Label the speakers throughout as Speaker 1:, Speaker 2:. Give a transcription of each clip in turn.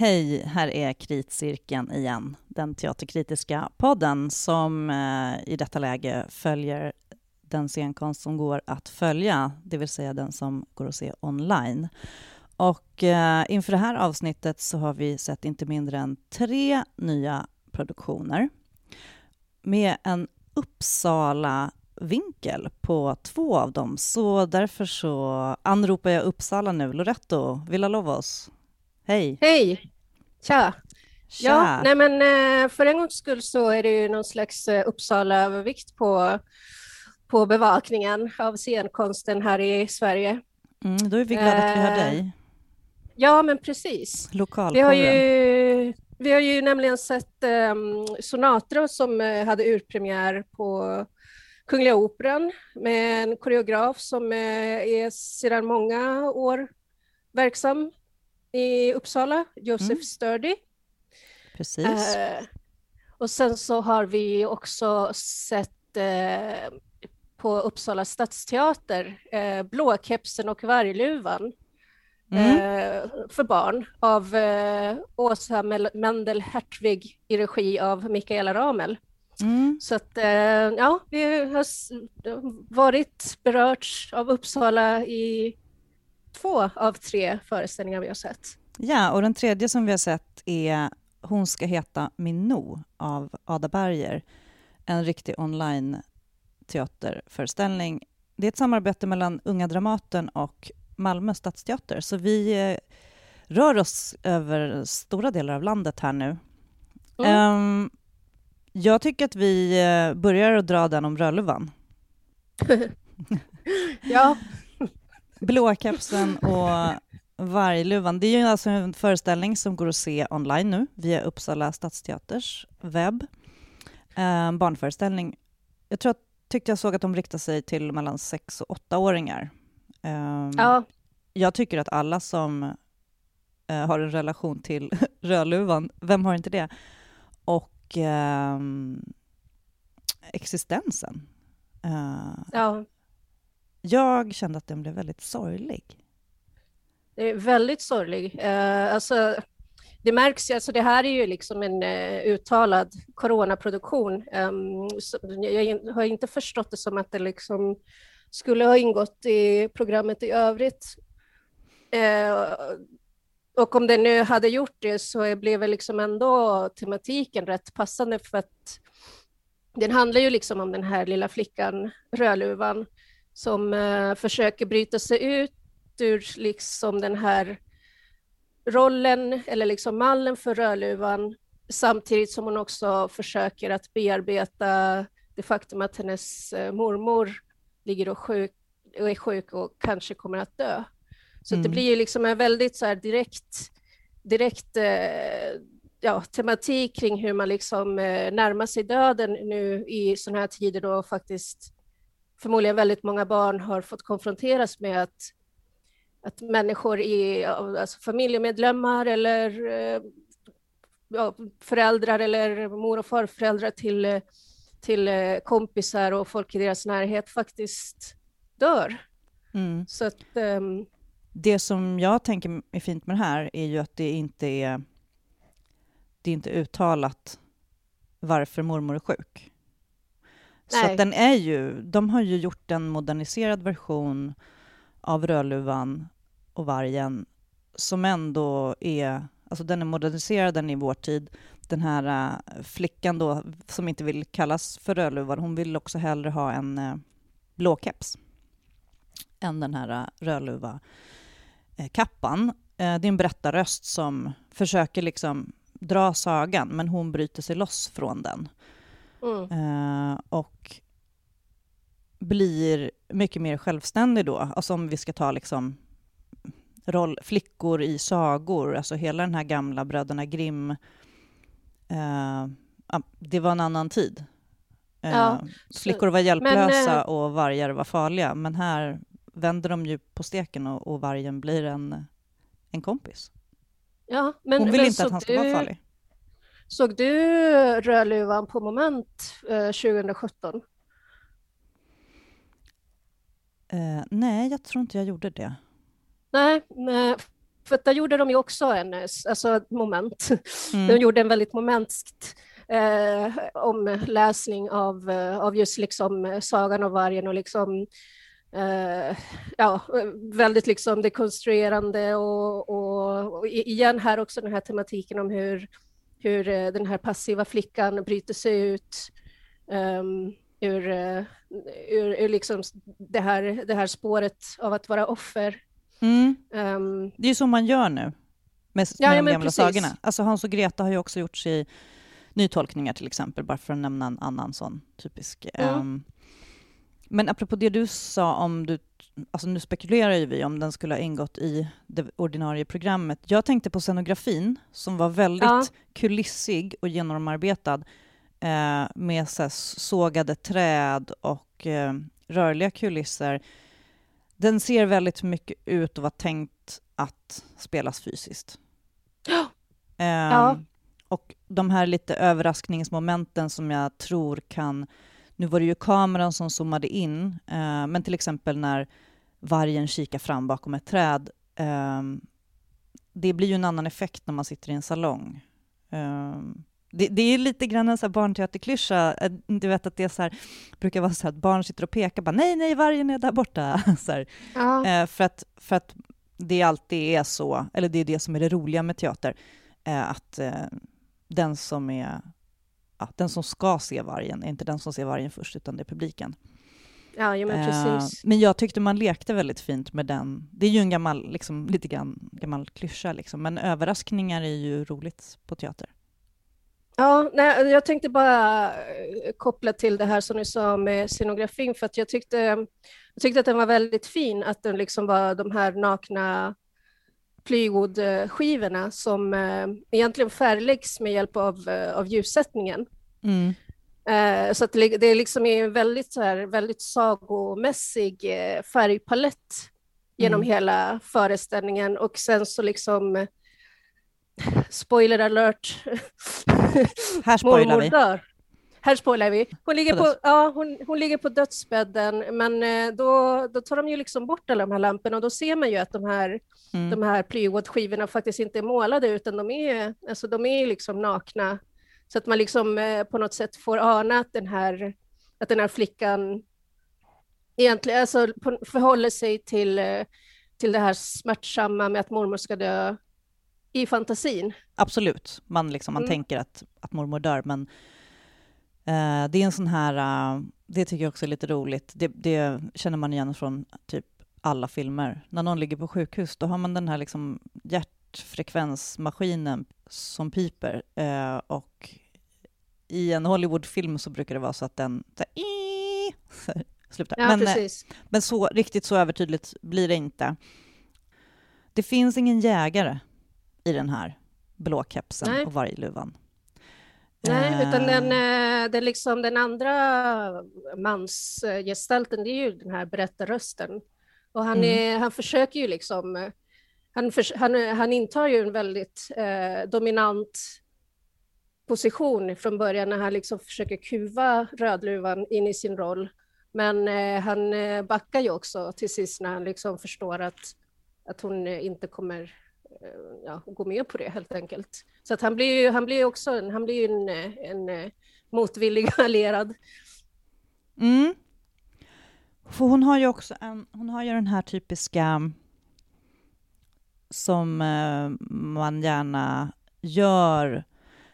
Speaker 1: Hej, här är Kritcirkeln igen, den teaterkritiska podden som eh, i detta läge följer den scenkonst som går att följa, det vill säga den som går att se online. Och eh, inför det här avsnittet så har vi sett inte mindre än tre nya produktioner med en Uppsala-vinkel på två av dem. Så därför så anropar jag Uppsala nu. Loretto Villalovos, hej!
Speaker 2: Hej! Tja!
Speaker 1: Tja.
Speaker 2: Ja, nej men eh, för en gångs skull så är det ju någon slags eh, Uppsala-övervikt på, på bevakningen av scenkonsten här i Sverige.
Speaker 1: Mm, då är vi glada att vi har
Speaker 2: Eh,
Speaker 1: dig.
Speaker 2: Ja, men precis. Vi har ju, vi har ju nämligen sett um, Sonatra som hade urpremiär på Kungliga Operan med en koreograf som är sedan många år verksam i Uppsala, Josef
Speaker 1: Mm.
Speaker 2: Sturdy.
Speaker 1: Precis.
Speaker 2: Eh, och sen så har vi också sett eh, på Uppsala stadsteater eh, Blåkepsen och Vargluvan
Speaker 1: Mm.
Speaker 2: eh, för barn av eh, Åsa Mendel Hertvig i regi av Mikaela Ramel.
Speaker 1: Mm.
Speaker 2: Så att eh, ja, vi har varit berörts av Uppsala i två av tre föreställningar vi har sett.
Speaker 1: Ja, och den tredje som vi har sett är Hon ska heta Minno av Ada Berger. En riktig online-teaterföreställning. Det är ett samarbete mellan Unga Dramaten och Malmö stadsteater, så vi eh, rör oss över stora delar av landet här nu.
Speaker 2: Mm.
Speaker 1: Ehm, jag tycker att vi eh, börjar att dra den om Rödluvan.
Speaker 2: Ja,
Speaker 1: Blåkepsen och Vargluvan. Det är ju alltså en föreställning som går att se online nu via Uppsala stadsteaters webb. En barnföreställning. Jag tror att, tyckte jag såg att de riktar sig till mellan sex och åttaåringar. Um,
Speaker 2: ja,
Speaker 1: Jag tycker att alla som eh, har en relation till Rödluvan, vem har inte det? Och ehm, existensen. Eh,
Speaker 2: ja
Speaker 1: jag kände att den blev väldigt sorglig.
Speaker 2: Det är väldigt sorglig. Eh, alltså, det märks ju, alltså det här är ju liksom en eh, uttalad coronaproduktion. Um, så jag har inte förstått det som att det liksom skulle ha ingått i programmet i övrigt. Eh, och om det nu hade gjort det så blev väl liksom ändå tematiken rätt passande för att den handlar ju liksom om den här lilla flickan, Rödluvan, som eh, försöker bryta sig ut ur liksom den här rollen eller liksom mallen för Rödluvan samtidigt som hon också försöker att bearbeta det faktum att hennes eh, mormor ligger och, sjuk, och är sjuk och kanske kommer att dö. Så att det
Speaker 1: Mm.
Speaker 2: blir ju liksom en väldigt så direkt, direkt eh, ja, tematik kring hur man liksom eh, närmar sig döden nu i sådana här tider då faktiskt förmodligen väldigt många barn har fått konfronteras med att att människor i alltså familjemedlemmar eller eh, ja, föräldrar eller mor och farföräldrar till, till eh, kompisar och folk i deras närhet faktiskt dör.
Speaker 1: Mm.
Speaker 2: Så att, ehm,
Speaker 1: Det som jag tänker är fint med det här är ju att det inte är, det är inte uttalat varför mormor är sjuk. Så
Speaker 2: Nej.
Speaker 1: att den är ju, de har ju gjort en moderniserad version av Rödluvan och Vargen som ändå är, alltså den är moderniserad, den är i vår tid. Den här äh, flickan då, som inte vill kallas för Rödluvan, hon vill också hellre ha en äh, blå keps än den här äh, Rödluva eh, kappan. Eh, Det är en berättarröst som försöker liksom dra sagan, men hon bryter sig loss från den.
Speaker 2: Mm,
Speaker 1: Eh, och blir mycket mer självständig då. Alltså om vi ska ta liksom roll, flickor i sagor, alltså hela den här gamla Bröderna Grimm. Eh, det var en annan tid. Eh,
Speaker 2: Ja,
Speaker 1: flickor var hjälplösa
Speaker 2: eh,
Speaker 1: och vargar var farliga, men här vänder de ju på steken och, och vargen blir en, en kompis.
Speaker 2: ja, men,
Speaker 1: Hon vill
Speaker 2: men
Speaker 1: inte att han ska
Speaker 2: du,
Speaker 1: vara farlig.
Speaker 2: Såg du Rödluvan på Moment eh, 2017?
Speaker 1: Eh, nej, jag tror inte jag gjorde det.
Speaker 2: Nej, nej, för där gjorde de ju också en alltså, moment. Mm. De gjorde en väldigt momentskt eh, omläsning av, av just liksom sagan om vargen och liksom Uh, ja, väldigt liksom dekonstruerande och, och, och, igen här också den här tematiken om hur, hur den här passiva flickan bryter sig ut um, ur, ur, ur liksom det, här, det här spåret av att vara offer.
Speaker 1: Mm. Um, det är ju så man gör nu med, med ja, de gamla precis. sagorna. Alltså Hans och Greta har ju också gjorts i nytolkningar till exempel, bara för att nämna en annan sån typisk. Mm. Um, men apropå det du sa om du, alltså nu spekulerar ju vi om den skulle ha ingått i det ordinarie programmet. Jag tänkte på scenografin som var väldigt ja. kulissig och genomarbetad eh, med så sågade träd och eh, rörliga kulisser. Den ser väldigt mycket ut att vara tänkt att spelas fysiskt.
Speaker 2: Ja. Eh, ja.
Speaker 1: Och de här lite överraskningsmomenten som jag tror kan... Nu var det ju kameran som zoomade in, eh, men till exempel när vargen kikar fram bakom ett träd. Eh, det blir ju en annan effekt när man sitter i en salong. Eh, det, det, är lite grann en så här barnteaterklyscha. Eh, du vet att det är så här, brukar vara så att barn sitter och pekar bara nej, nej, vargen är där borta. Så ja. eh, för, att, för att det alltid är så, eller det är det som är det roliga med teater, eh, att den som är ja, den som ska se vargen är inte den som ser vargen först, utan det är publiken.
Speaker 2: Ja, ja men precis.
Speaker 1: Eh, men jag tyckte man lekte väldigt fint med den. Det är ju en gammal, liksom, lite grann gammal klyscha, liksom, men överraskningar är ju roligt på teater.
Speaker 2: Ja, nej, jag tänkte bara eh, koppla till det här som du sa med scenografin, för att jag tyckte, jag tyckte att den var väldigt fin, att den liksom var de här nakna plywoodskivorna som eh, egentligen färgläggs med hjälp av, av ljussättningen.
Speaker 1: Mm.
Speaker 2: Eh, så att det, det är liksom en väldigt, så här, väldigt sagomässig eh, färgpalett genom mm. hela föreställningen och sen så liksom spoiler alert.
Speaker 1: Här spoilar vi. Dör.
Speaker 2: Här spoilar vi. Hon ligger på, ja, hon, hon ligger på dödsbädden, men eh, då, då tar de ju liksom bort alla de här lamporna och då ser man ju att de här, mm. de här plywoodskivorna faktiskt inte är målade, utan de är, alltså, de är liksom nakna. Så att man liksom eh, på något sätt får ana att den här, att den här flickan egentligen alltså, förhåller sig till, eh, till det här smärtsamma med att mormor ska dö i fantasin.
Speaker 1: Absolut, man, liksom, man mm. tänker att, att mormor dör, men uh, det är en sån här, uh, det tycker jag också är lite roligt, det, det, känner man igen från typ alla filmer. När någon ligger på sjukhus, då har man den här liksom hjärtfrekvensmaskinen som piper uh, och i en Hollywoodfilm så brukar det vara så att den så här, slutar.
Speaker 2: Ja, men,
Speaker 1: men så, riktigt så övertydligt blir det inte. Det finns ingen jägare i den här blå kepsen Nej. och vargluvan.
Speaker 2: Nej, utan den, eh. Eh, den, liksom, den andra mansgestalten, det är ju den här berättarrösten. Och han, mm. är, han försöker ju liksom, han, han, han intar ju en väldigt eh, dominant position från början när han liksom försöker kuva Rödluvan in i sin roll. Men eh, han eh, backar ju också till sist när han liksom förstår att, att hon inte kommer Eh, ja, gå med på det helt enkelt. Så att han blir ju han blir också en, han blir en, en eh, motvillig allierad.
Speaker 1: Mm. För hon har ju också en, hon har ju den här typiska som eh, man gärna gör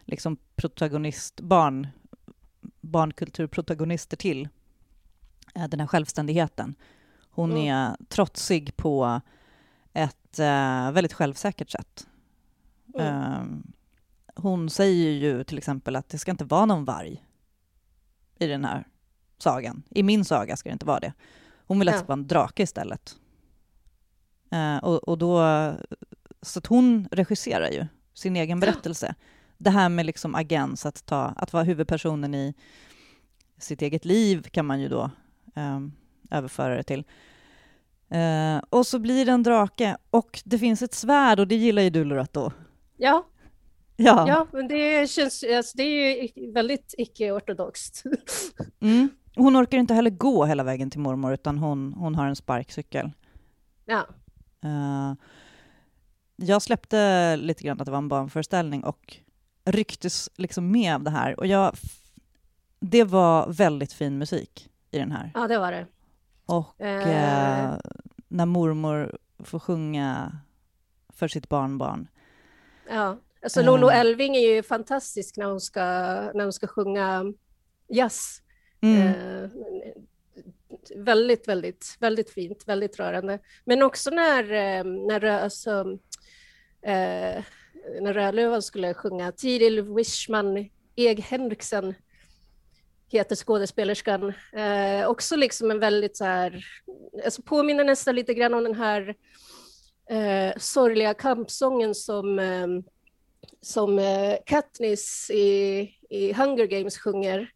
Speaker 1: liksom protagonist, barn, barnkulturprotagonister till. Den här självständigheten. Hon mm. är trotsig på ett uh, väldigt självsäkert sätt. Mm. Uh, hon säger ju till exempel att det ska inte vara någon varg i den här sagan. I min saga ska det inte vara det. Hon vill att det ska vara en drake istället. Uh, och, och, då, så att hon regisserar ju sin egen berättelse. Det här med liksom agens, att, ta, att vara huvudpersonen i sitt eget liv kan man ju då um, överföra det till. Uh, och så blir det en drake och det finns ett svärd och det gillar ju du Loretto.
Speaker 2: Ja.
Speaker 1: Ja.
Speaker 2: ja, men det känns, alltså, det är ju väldigt icke-ortodoxt.
Speaker 1: mm. Hon orkar inte heller gå hela vägen till mormor utan hon, hon har en sparkcykel.
Speaker 2: Ja.
Speaker 1: Uh, jag släppte lite grann att det var en barnföreställning och rycktes liksom med av det här. Och jag, det var väldigt fin musik i den här.
Speaker 2: Ja, det var det.
Speaker 1: Och
Speaker 2: Eh.
Speaker 1: eh, när mormor får sjunga för sitt barnbarn.
Speaker 2: Ja. Alltså Lolo
Speaker 1: Eh.
Speaker 2: Elving är ju fantastisk när hon ska, när hon ska sjunga jazz.
Speaker 1: Mm.
Speaker 2: Eh, väldigt, väldigt, väldigt fint, väldigt rörande. Men också när, eh, när, alltså, eh, när Rödluvan skulle sjunga Tiril Wishman Eg Henriksen heter skådespelerskan. Eh, också liksom en väldigt så här, alltså påminner nästan lite grann om den här eh, sorgliga kampsången som, eh, som eh, Katniss i, i Hunger Games sjunger.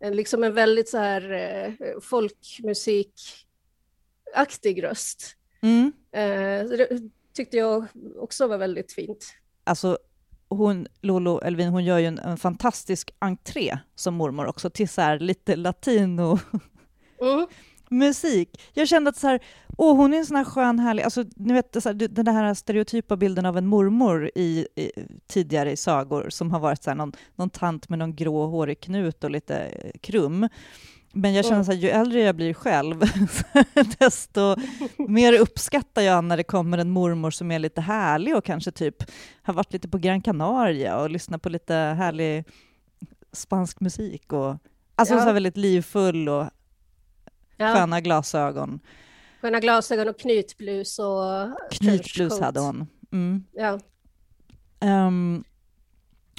Speaker 2: En, liksom en väldigt så här eh, folkmusikaktig röst.
Speaker 1: Mm.
Speaker 2: Eh, det tyckte jag också var väldigt fint.
Speaker 1: Alltså, hon, Lolo Elvin, hon gör ju en, en fantastisk entré som mormor också till så här lite latino
Speaker 2: Mm.
Speaker 1: musik. Jag kände att så här, åh, hon är en sån här skön, härlig... Alltså, ni vet, så här, den här stereotypa bilden av en mormor i, i, tidigare i sagor som har varit så här, någon, någon tant med någon grå hårig knut och lite krum. Men jag känner så här, ju äldre jag blir själv, desto mer uppskattar jag när det kommer en mormor som är lite härlig och kanske typ har varit lite på Gran Canaria och lyssnat på lite härlig spansk musik. Och, alltså
Speaker 2: Ja.
Speaker 1: så väldigt livfull och
Speaker 2: Ja,
Speaker 1: sköna glasögon.
Speaker 2: sköna glasögon och knytblus och
Speaker 1: Knytblus hade hon. Mm.
Speaker 2: Ja.
Speaker 1: Ehm,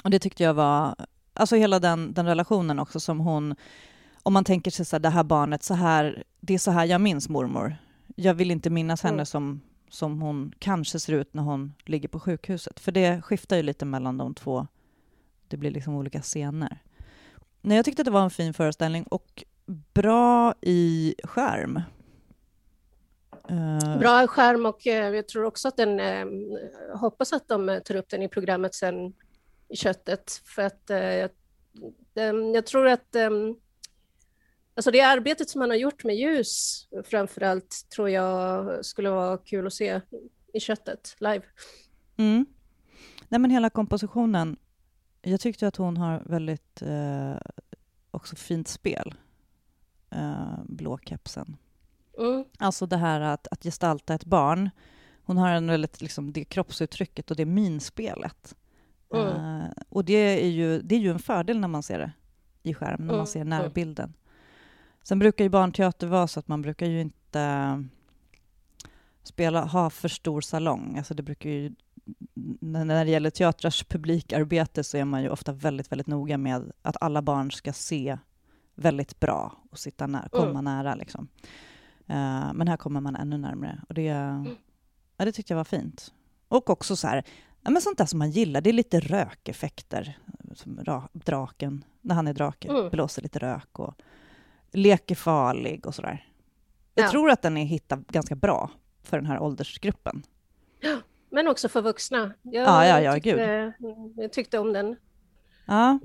Speaker 1: och det tyckte jag var, alltså hela den, den relationen också som hon, om man tänker sig så här, det här barnet, så här, det är så här jag minns mormor. Jag vill inte minnas henne
Speaker 2: Mm.
Speaker 1: som, som hon kanske ser ut när hon ligger på sjukhuset, för det skiftar ju lite mellan de två. Det blir liksom olika scener. Nej, jag tyckte det var en fin föreställning och bra i skärm. Eh,
Speaker 2: Bra skärm och eh, jag tror också att den, eh, hoppas att de tar upp den i programmet sen i köttet. För att jag, den, jag tror att eh, alltså det arbetet som man har gjort med ljus framför allt tror jag skulle vara kul att se i köttet live.
Speaker 1: Mm. Nej, men hela kompositionen. Jag tyckte att hon har väldigt eh, också fint spel. Eh, blåkepsen.
Speaker 2: Mm.
Speaker 1: Alltså det här att, att gestalta ett barn. Hon har en väldigt, liksom, det kroppsuttrycket och det minspelet.
Speaker 2: Mm.
Speaker 1: Eh, och det är, ju, det är ju en fördel när man ser det i skärm, när man
Speaker 2: Mm,
Speaker 1: ser
Speaker 2: mm.
Speaker 1: närbilden. Sen brukar ju barnteater vara så att man brukar ju inte spela, ha för stor salong. Alltså det brukar ju, när det gäller teatrars publikarbete så är man ju ofta väldigt, väldigt noga med att alla barn ska se väldigt bra och sitta nära, komma
Speaker 2: Mm.
Speaker 1: nära. Liksom. Eh, men här kommer man ännu närmare. Och det, ja, det tyckte jag var fint. Och också så här, ja, men sånt där som man gillar. Det är lite rökeffekter. Som ra, draken, när han är drake,
Speaker 2: Mm.
Speaker 1: blåser lite rök och leker farlig och sådär. Jag
Speaker 2: Ja.
Speaker 1: tror att den är hittad ganska bra för den här åldersgruppen.
Speaker 2: Men också för vuxna. Jag,
Speaker 1: Ja, ja, ja,
Speaker 2: tyckte, jag tyckte om den.
Speaker 1: Ja.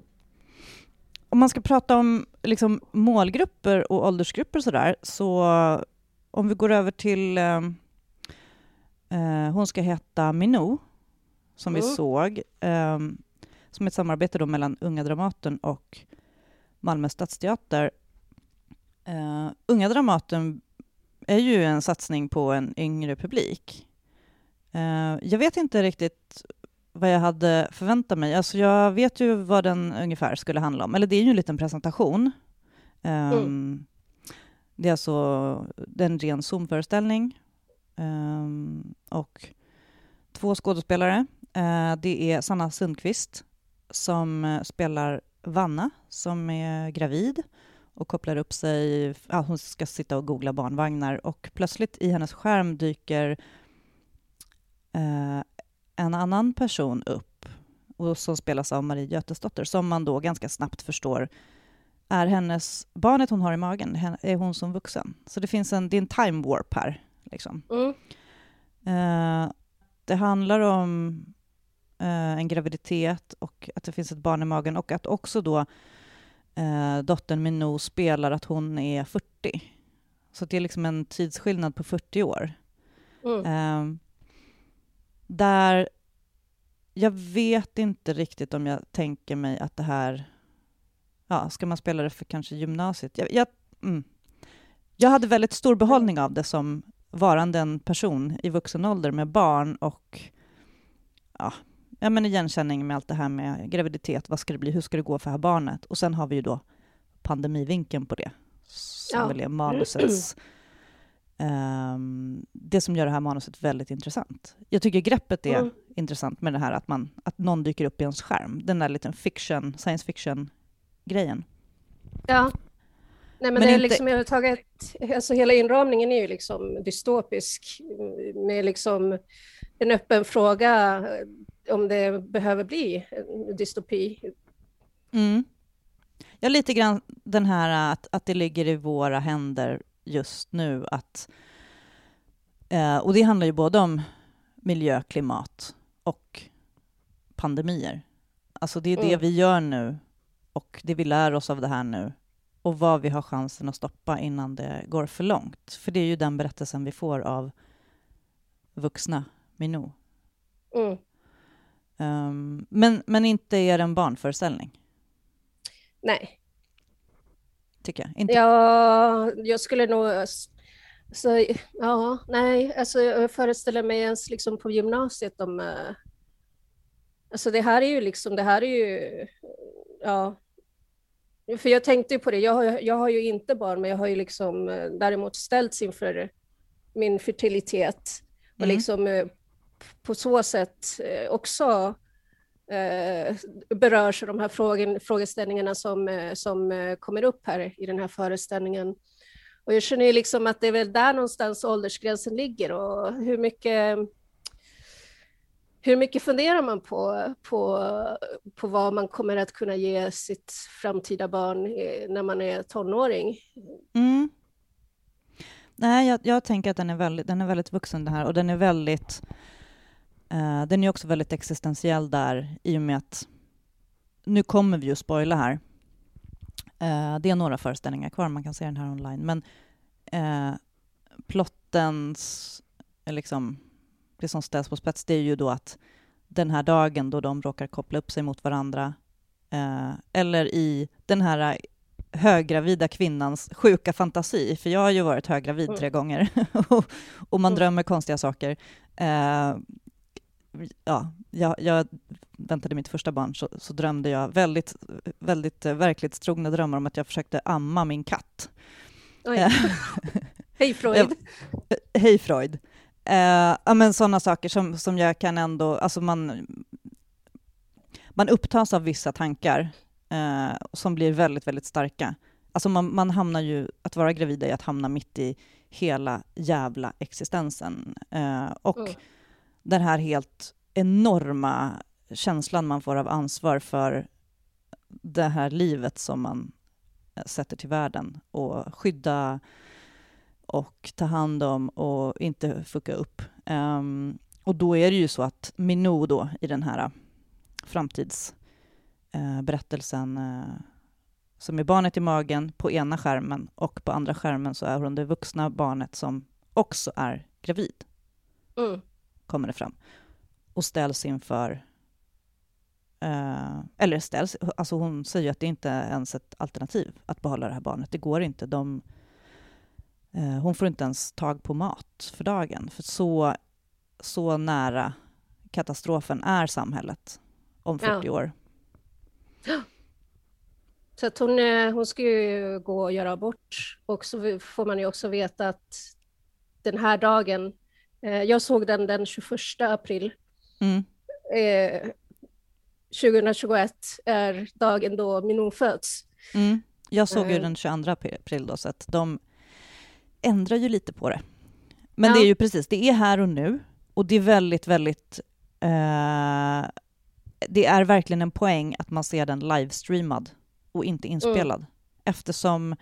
Speaker 1: Om man ska prata om liksom, målgrupper och åldersgrupper och sådär, så om vi går över till... Eh, eh, hon ska heta Minou, som vi
Speaker 2: Mm.
Speaker 1: såg, eh, som ett samarbete då mellan Unga Dramaten och Malmö Stadsteater. Eh, Unga Dramaten är ju en satsning på en yngre publik. Eh, jag vet inte riktigt vad jag hade förväntat mig. Alltså jag vet ju vad den ungefär skulle handla om. Eller det är ju en liten presentation. Um, Det är alltså det är en ren Zoom-föreställning. Um, och två skådespelare. Eh, det är Sanna Sundqvist som spelar Vanna som är gravid och kopplar upp sig. Ja, hon ska sitta och googla barnvagnar och plötsligt i hennes skärm dyker eh, en annan person upp och som spelas av Marie Götesdotter som man då ganska snabbt förstår är hennes, barnet hon har i magen, är hon som vuxen. Så det finns en, det är en time warp här. Liksom.
Speaker 2: Mm.
Speaker 1: Eh, det handlar om eh, en graviditet och att det finns ett barn i magen och att också då eh, dottern Minou spelar att hon är 40. Så det är liksom en tidsskillnad på 40 år.
Speaker 2: Mm.
Speaker 1: Ehm, där jag vet inte riktigt om jag tänker mig att det här... Ja, ska man spela det för kanske gymnasiet? Jag, jag, mm. jag hade väldigt stor behållning av det som varande en person i vuxen ålder med barn och ja, ja, men igenkänning med allt det här med graviditet. Vad ska det bli? Hur ska det gå för det här barnet? Och sen har vi ju då pandemivinkeln på det, som ja. väl är manusets um, det som gör det här manuset väldigt intressant. Jag tycker greppet är mm. intressant med det här att, man, att någon dyker upp i ens skärm. Den där liten fiction, science fiction-grejen.
Speaker 2: Ja. Nej, men, men det är inte... liksom överhuvudtaget, alltså hela inramningen är ju liksom dystopisk med liksom en öppen fråga om det behöver bli en dystopi.
Speaker 1: Mm. Ja, lite grann den här att, att det ligger i våra händer just nu att... Eh, och det handlar ju både om miljö, klimat och pandemier. Alltså det är det mm. vi gör nu och det vi lär oss av det här nu och vad vi har chansen att stoppa innan det går för långt. För det är ju den berättelsen vi får av vuxna Minou. Mm. Um, men, men inte är det en barnföreställning?
Speaker 2: Nej,
Speaker 1: tycker jag. Inte.
Speaker 2: Ja, jag skulle nog... Så, ja, nej, alltså jag föreställer mig ens liksom på gymnasiet om... Uh, alltså det här är ju liksom, det här är ju... Ja. För jag tänkte ju på det, jag har, jag har ju inte barn, men jag har ju liksom uh, däremot ställts inför min fertilitet och mm. liksom uh, på så sätt eh, också eh, berörs av de här frågen, frågeställningarna som, eh, som eh, kommer upp här i den här föreställningen. Och jag känner ju liksom att det är väl där någonstans åldersgränsen ligger och hur mycket hur mycket funderar man på, på, på vad man kommer att kunna ge sitt framtida barn när man är tonåring?
Speaker 1: Mm. Nej, jag, jag, tänker att den är, väldigt, den är väldigt vuxen det här och den är väldigt Uh, den är också väldigt existentiell där i och med att nu kommer vi ju spoila här. Uh, det är några föreställningar kvar, man kan se den här online, men uh, plottens, liksom, det som ställs på spets, det är ju då att den här dagen då de råkar koppla upp sig mot varandra, uh, eller i den här höggravida kvinnans sjuka fantasi, för jag har ju varit höggravid mm. tre gånger och man mm. drömmer konstiga saker. Ja, jag, jag väntade mitt första barn så, så, drömde jag väldigt, väldigt eh, verklighetstrogna drömmar om att jag försökte amma min katt.
Speaker 2: Eh, Hej Freud!
Speaker 1: Hej Freud! Eh, ja, men sådana saker som, som jag kan ändå, alltså man, man upptas av vissa tankar eh, som blir väldigt, väldigt starka. Alltså man, man hamnar ju, att vara gravid är att hamna mitt i hela jävla existensen. Eh, och mm den här helt enorma känslan man får av ansvar för det här livet som man eh, sätter till världen och skydda och ta hand om och inte fucka upp. Um, och då är det ju så att Minou då i den här framtidsberättelsen eh, uh, eh, uh, som är barnet i magen på ena skärmen och på andra skärmen så är hon det vuxna barnet som också är gravid. Mm kommer det fram, och ställs inför Uh, eller ställs, alltså hon säger att det inte är ens ett alternativ att behålla det här barnet. Det går inte. De, uh, hon får inte ens tag på mat för dagen. För så, så nära katastrofen är samhället om 40 ja. år.
Speaker 2: Så att hon, eh, hon ska ju gå och göra abort och så får man ju också veta att den här dagen jag såg den den 21 april. Mm. 2021 eh, är dagen då Minon föds.
Speaker 1: Mm. Jag såg ju eh. den 22 april då, så att de ändrar ju lite på det. Men ja. det är ju precis, det är här och nu och det är väldigt, väldigt... Eh, det är verkligen en poäng att man ser den livestreamad och inte inspelad. Mm. Eftersom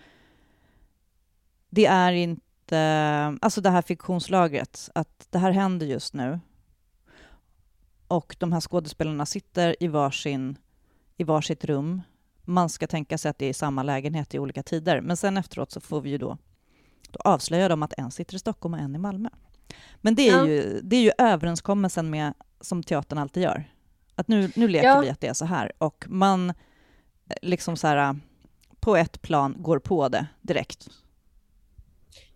Speaker 1: det är inte alltså det här fiktionslagret, att det här händer just nu. Och de här skådespelarna sitter i, varsin, i varsitt rum. Man ska tänka sig att det är samma lägenhet i olika tider. Men sen efteråt så får vi ju då, då avslöja de att en sitter i Stockholm och en i Malmö. Men det är,
Speaker 2: Ja.
Speaker 1: ju, det är ju överenskommelsen med, som teatern alltid gör. Att nu, nu leker
Speaker 2: Ja.
Speaker 1: vi att det är så här. Och man eh, liksom så här, på ett plan går på det direkt.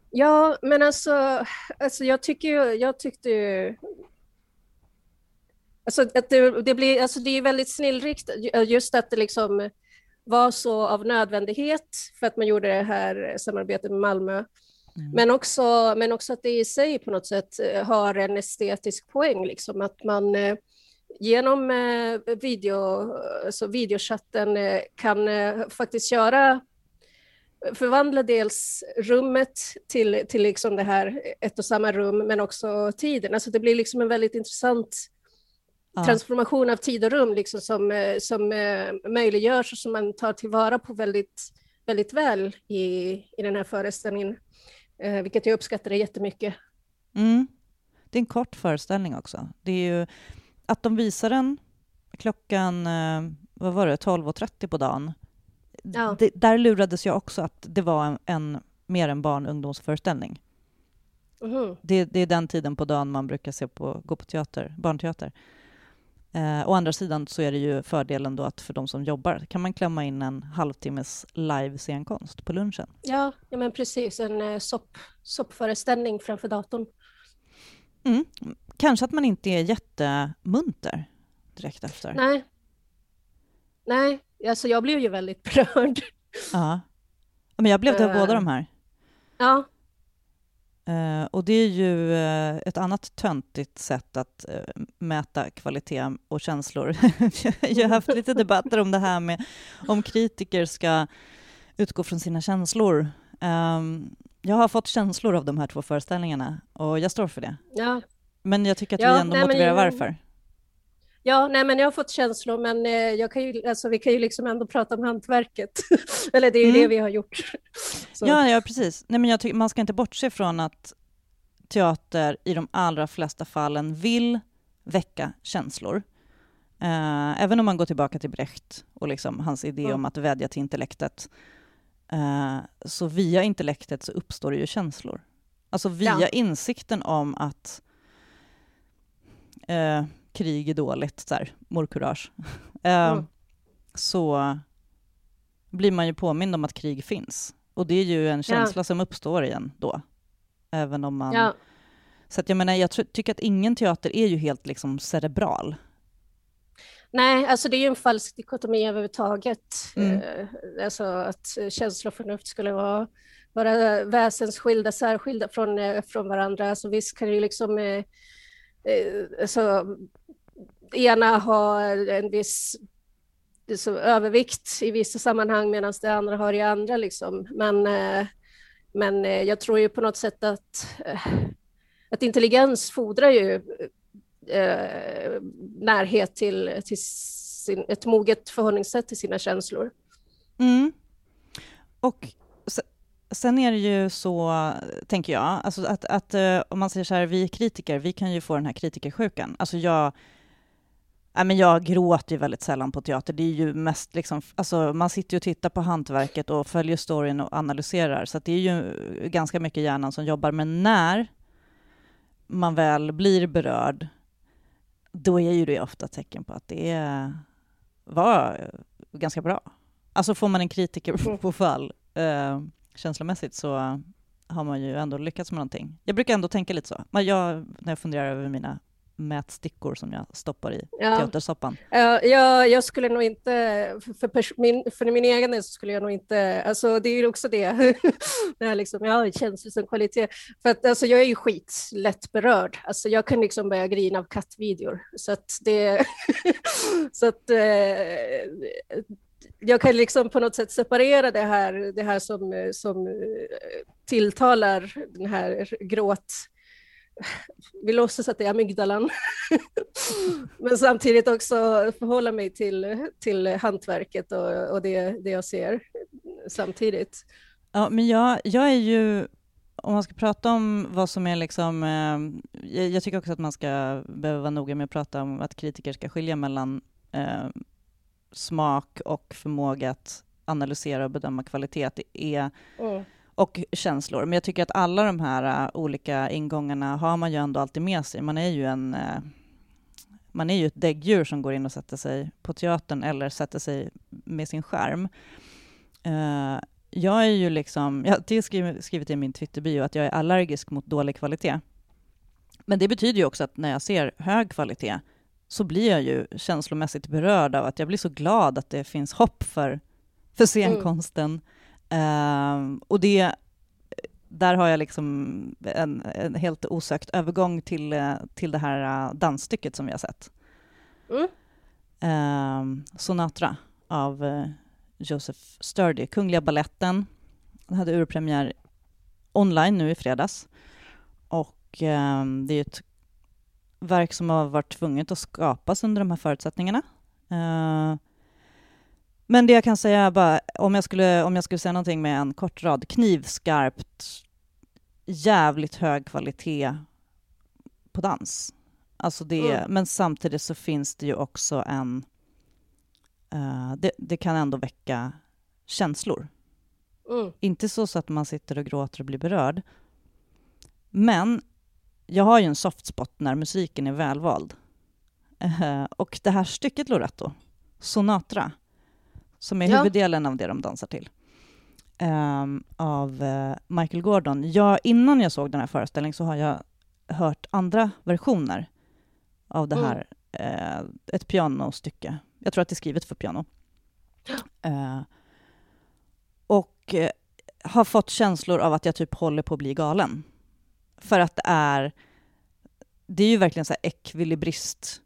Speaker 2: Ja, men alltså, alltså jag tycker ju, jag tyckte ju... Alltså att det, det blir, alltså det är väldigt snillrikt just att det liksom var så av nödvändighet för att man gjorde det här samarbetet med Malmö.
Speaker 1: Mm.
Speaker 2: Men också, men också att det i sig på något sätt eh, har en estetisk poäng, liksom att man eh, genom eh, video, alltså videochatten kan faktiskt göra förvandla dels rummet till, till liksom det här ett och samma rum, men också tiden. Alltså det blir liksom en väldigt intressant
Speaker 1: Ja.
Speaker 2: transformation av tid och rum liksom som, eh, som eh, möjliggörs och som man tar tillvara på väldigt, väldigt väl i, i den här föreställningen, eh, vilket jag uppskattade jättemycket.
Speaker 1: Mm. Det är en kort föreställning också. Det är ju att de visar den klockan, vad var det, 12.30 på dagen.
Speaker 2: Ja.
Speaker 1: Det, där lurades jag också att det var en, en mer en barn ungdomsföreställning.
Speaker 2: Mhm.
Speaker 1: Det, det är den tiden på dagen man brukar se på, gå på teater, barnteater. Eh, å andra sidan så är det ju fördelen då att för de som jobbar kan man klämma in en halvtimmes live-scenkonst på lunchen.
Speaker 2: Ja, ja, men precis, en eh, sopp, soppföreställning framför datorn.
Speaker 1: Mm. Kanske att man inte är jättemunter direkt efter.
Speaker 2: Nej. Nej, alltså jag blev ju väldigt berörd.
Speaker 1: Ja. Men jag blev det av
Speaker 2: Eh.
Speaker 1: båda de här.
Speaker 2: Ja,
Speaker 1: Eh, och det är ju eh, ett annat töntigt sätt att eh, mäta kvalitet och känslor. jag har haft lite debatter om det här med om kritiker ska utgå från sina känslor. Ehm, jag har fått känslor av de här två föreställningarna och jag står för det.
Speaker 2: ja.
Speaker 1: Men jag tycker att
Speaker 2: Ja,
Speaker 1: vi ändå
Speaker 2: nej,
Speaker 1: motiverar
Speaker 2: jag-
Speaker 1: varför.
Speaker 2: Ja, nej, men jag har fått känslor, men eh, jag kan ju, alltså, vi kan ju liksom ändå prata om hantverket. Eller det är ju
Speaker 1: Mm.
Speaker 2: det vi har gjort. Så.
Speaker 1: Ja, ja precis. Nej, men jag tycker, man ska inte bortse från att teater i de allra flesta fallen vill väcka känslor. Eh, även om man går tillbaka till Brecht och liksom hans idé
Speaker 2: Ja.
Speaker 1: om att vädja till intellektet. Eh, så via intellektet så uppstår det ju känslor. Alltså via
Speaker 2: Ja.
Speaker 1: insikten om att eh, krig är dåligt, så här, morcourage. Eh,
Speaker 2: Mm.
Speaker 1: Så blir man ju påmind om att krig finns. Och det är ju en känsla som uppstår igen då. Även om man...
Speaker 2: Ja,
Speaker 1: Så att jag menar, jag tycker att ingen teater är ju helt liksom cerebral.
Speaker 2: nej, alltså det är ju en falsk dikotomi överhuvudtaget.
Speaker 1: Mm.
Speaker 2: Eh, alltså att känsla och förnuft skulle vara, vara väsensskilda, särskilda från, eh, från varandra. Alltså visst kan det ju liksom... Eh, alltså, ena har en viss liksom, övervikt i vissa sammanhang medan det andra har i andra. Liksom. Men, eh, men eh, jag tror ju på något sätt att, eh, att intelligens fordrar ju eh, närhet till, till sin, ett moget förhållningssätt till sina känslor.
Speaker 1: Mm. Och sen är det ju så, tänker jag, alltså att, att eh, om man säger så här, vi kritiker, vi kan ju få den här kritikersjukan. Alltså jag, ja, men jag gråter ju väldigt sällan på teater. Det är ju mest liksom, alltså man sitter ju och tittar på hantverket och följer storyn och analyserar, så det är ju ganska mycket hjärnan som jobbar. Men när man väl blir berörd, då är ju det ofta tecken på att det var ganska bra. Alltså får man en kritiker på fall eh, känslomässigt så har man ju ändå lyckats med någonting. Jag brukar ändå tänka lite så. Jag, när jag funderar över mina mätstickor som jag stoppar i
Speaker 2: Ja.
Speaker 1: teatersoppan.
Speaker 2: Ja, jag, jag skulle nog inte, för, pers- min, för min egen del skulle jag nog inte, alltså det är ju också det, det här liksom, ja, känslor som kvalitet. För att alltså jag är ju skit lätt berörd, alltså jag kan liksom börja grina av kattvideor. Så att det, så att eh, jag kan liksom på något sätt separera det här, det här som, som eh, tilltalar den här gråt, vi låtsas att det är amygdalan. Men samtidigt också förhålla mig till, till hantverket och, och det, det jag ser samtidigt.
Speaker 1: Ja, men jag, jag är ju, om man ska prata om vad som är liksom, eh, jag, tycker också att man ska behöva vara noga med att prata om att kritiker ska skilja mellan eh, smak och förmåga att analysera och bedöma kvalitet. Det är
Speaker 2: Mm.
Speaker 1: Och känslor. Men jag tycker att alla de här uh, olika ingångarna har man ju ändå alltid med sig. Man är ju en uh, man är ju ett däggdjur som går in och sätter sig på teatern eller sätter sig med sin skärm. Uh, jag är ju liksom, jag har skrivit, skrivit i min Twitterbio att jag är allergisk mot dålig kvalitet. Men det betyder ju också att när jag ser hög kvalitet så blir jag ju känslomässigt berörd av att jag blir så glad att det finns hopp för, för scenkonsten. Mm. Uh, och det, där har jag liksom en, en, helt osökt övergång till, till det här dansstycket som vi har sett. Mm. Uh, Sonatra av uh, Joseph Sturdy, Kungliga Balletten. Den hade urpremiär online nu i fredags. Och eh, det är ett verk som har varit tvunget att skapas under de här förutsättningarna. Eh, men det jag kan säga bara, om jag skulle, om jag skulle säga någonting med en kort rad, knivskarpt, jävligt hög kvalitet på dans. Alltså det, mm. Men samtidigt så finns det ju också en uh, det, det, kan ändå väcka känslor. Mm. Inte så, så att man sitter och gråter och blir berörd. Men jag har ju en soft spot när musiken är välvald. Uh, och det här stycket Loretto, Sonatra, som är ja. huvuddelen av det de dansar till, um, av uh, Michael Gordon. Jag, innan jag såg den här föreställningen så har jag hört andra versioner av det mm. här, mm. uh, ett pianostycke jag tror att det är skrivet för piano. Uh, och har fått känslor av att jag typ håller på att bli galen. För att det är... Det är ju verkligen så här ekvilibrist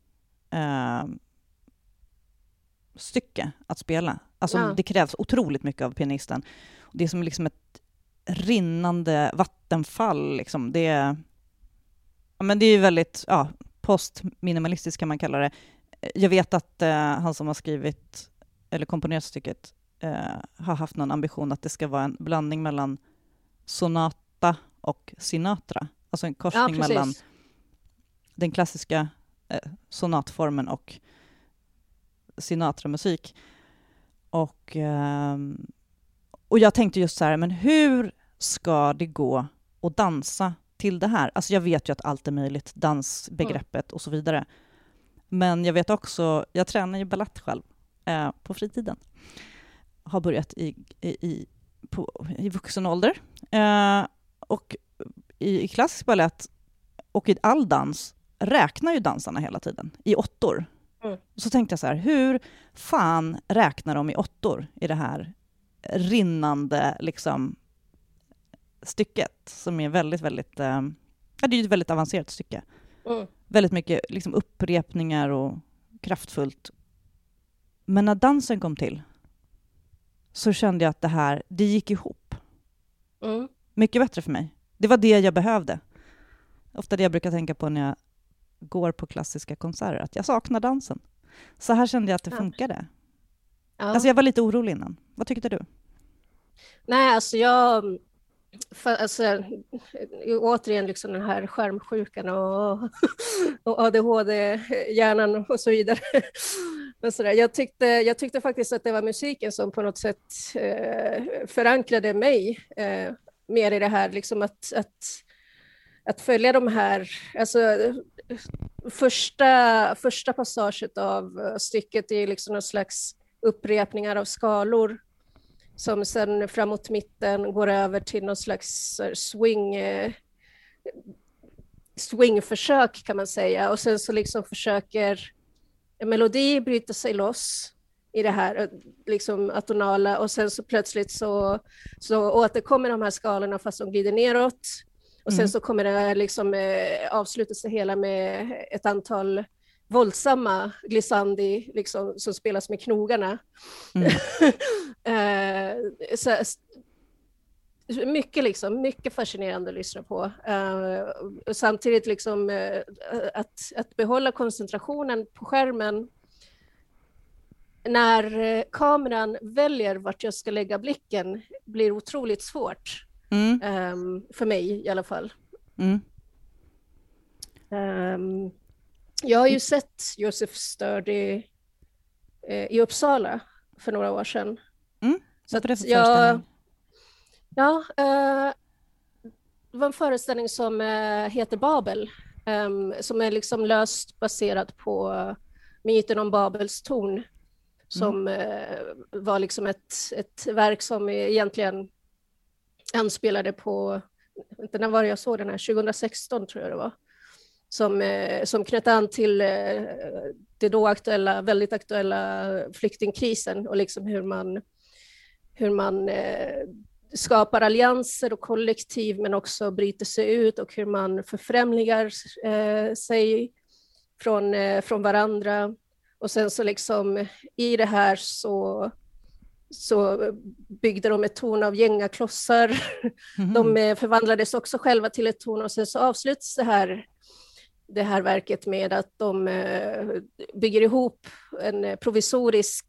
Speaker 1: stycke att spela. Alltså ja. det krävs otroligt mycket av pianisten. Det är som liksom ett rinnande vattenfall. Liksom. Det, är, ja, men det är väldigt ja, postminimalistiskt kan man kalla det jag vet att eh, han som har skrivit eller komponerat stycket eh, har haft någon ambition att det ska vara en blandning mellan sonata och Sinatra. Alltså en korsning ja, mellan den klassiska eh, sonatformen och Sinatra-musik. Och, eh, och jag tänkte just så här, men hur ska det gå att dansa till det här? Alltså jag vet ju att allt är möjligt, dansbegreppet mm. och så vidare. Men jag vet också, jag tränar ju ballett själv eh, på fritiden. Har börjat i, i, på, i vuxen ålder. Eh, och i, i klassisk ballett och i all dans räknar ju dansarna hela tiden i åttor. Mm. Så tänkte jag så här, hur fan räknar de i åttor i det här rinnande liksom, stycket som är väldigt, väldigt... Eh, det är ett väldigt avancerat stycke. Mm väldigt mycket liksom upprepningar och kraftfullt. Men när dansen kom till så kände jag att det här, det gick ihop. Mm. Mycket bättre för mig. Det var det jag behövde. Ofta det jag brukar tänka på när jag går på klassiska konserter, att jag saknar dansen. Så här kände jag att det funkade. Ja. Alltså jag var lite orolig innan. Vad tyckte du?
Speaker 2: Nej, alltså jag för, alltså, återigen liksom den här skärmsjukan och, och ADHD-hjärnan och så vidare. Men så där, jag, tyckte, jag tyckte faktiskt att det var musiken som på något sätt eh, förankrade mig eh, mer i det här, liksom att, att, att följa de här, alltså första, första passaget av eh, stycket är liksom någon slags upprepningar av skalor som sen framåt mitten går över till någon slags eh, swing eh, swingförsök kan man säga. Och sen så liksom försöker en melodi bryta sig loss i det här liksom atonala. Och sen så plötsligt så, så återkommer de här skalorna fast de glider neråt och sen mm. så kommer det liksom eh, avslutas det hela med ett antal våldsamma glissandi liksom, som spelas med knogarna. Mm. eh, så, mycket, liksom, mycket fascinerande att lyssna på. Eh, och samtidigt liksom, eh, att, att behålla koncentrationen på skärmen när eh, kameran väljer vart jag ska lägga blicken blir otroligt svårt. Mm. Um, för mig i alla fall. Mm. Um, jag har ju sett Josef Sturdy eh, i Uppsala för några år sedan. Mm. Så att jag, Ja, uh, det var en föreställning som uh, heter Babel, um, som är liksom löst baserad på myten om Babels torn, som mm. var liksom ett, ett verk som egentligen anspelade på, inte när var jag såg den här, 2016 tror jag det var, som, eh, som knöt an till eh, det då aktuella, väldigt aktuella flyktingkrisen och liksom hur man, hur man eh, skapar allianser och kollektiv men också bryter sig ut och hur man förfrämligar eh, sig från, från varandra. Och sen så liksom i det här så, så byggde de ett torn av gängaklossar. Mm. De eh, förvandlades också själva till ett torn och sen så avslutas det här det här verket med att de eh, bygger ihop en provisorisk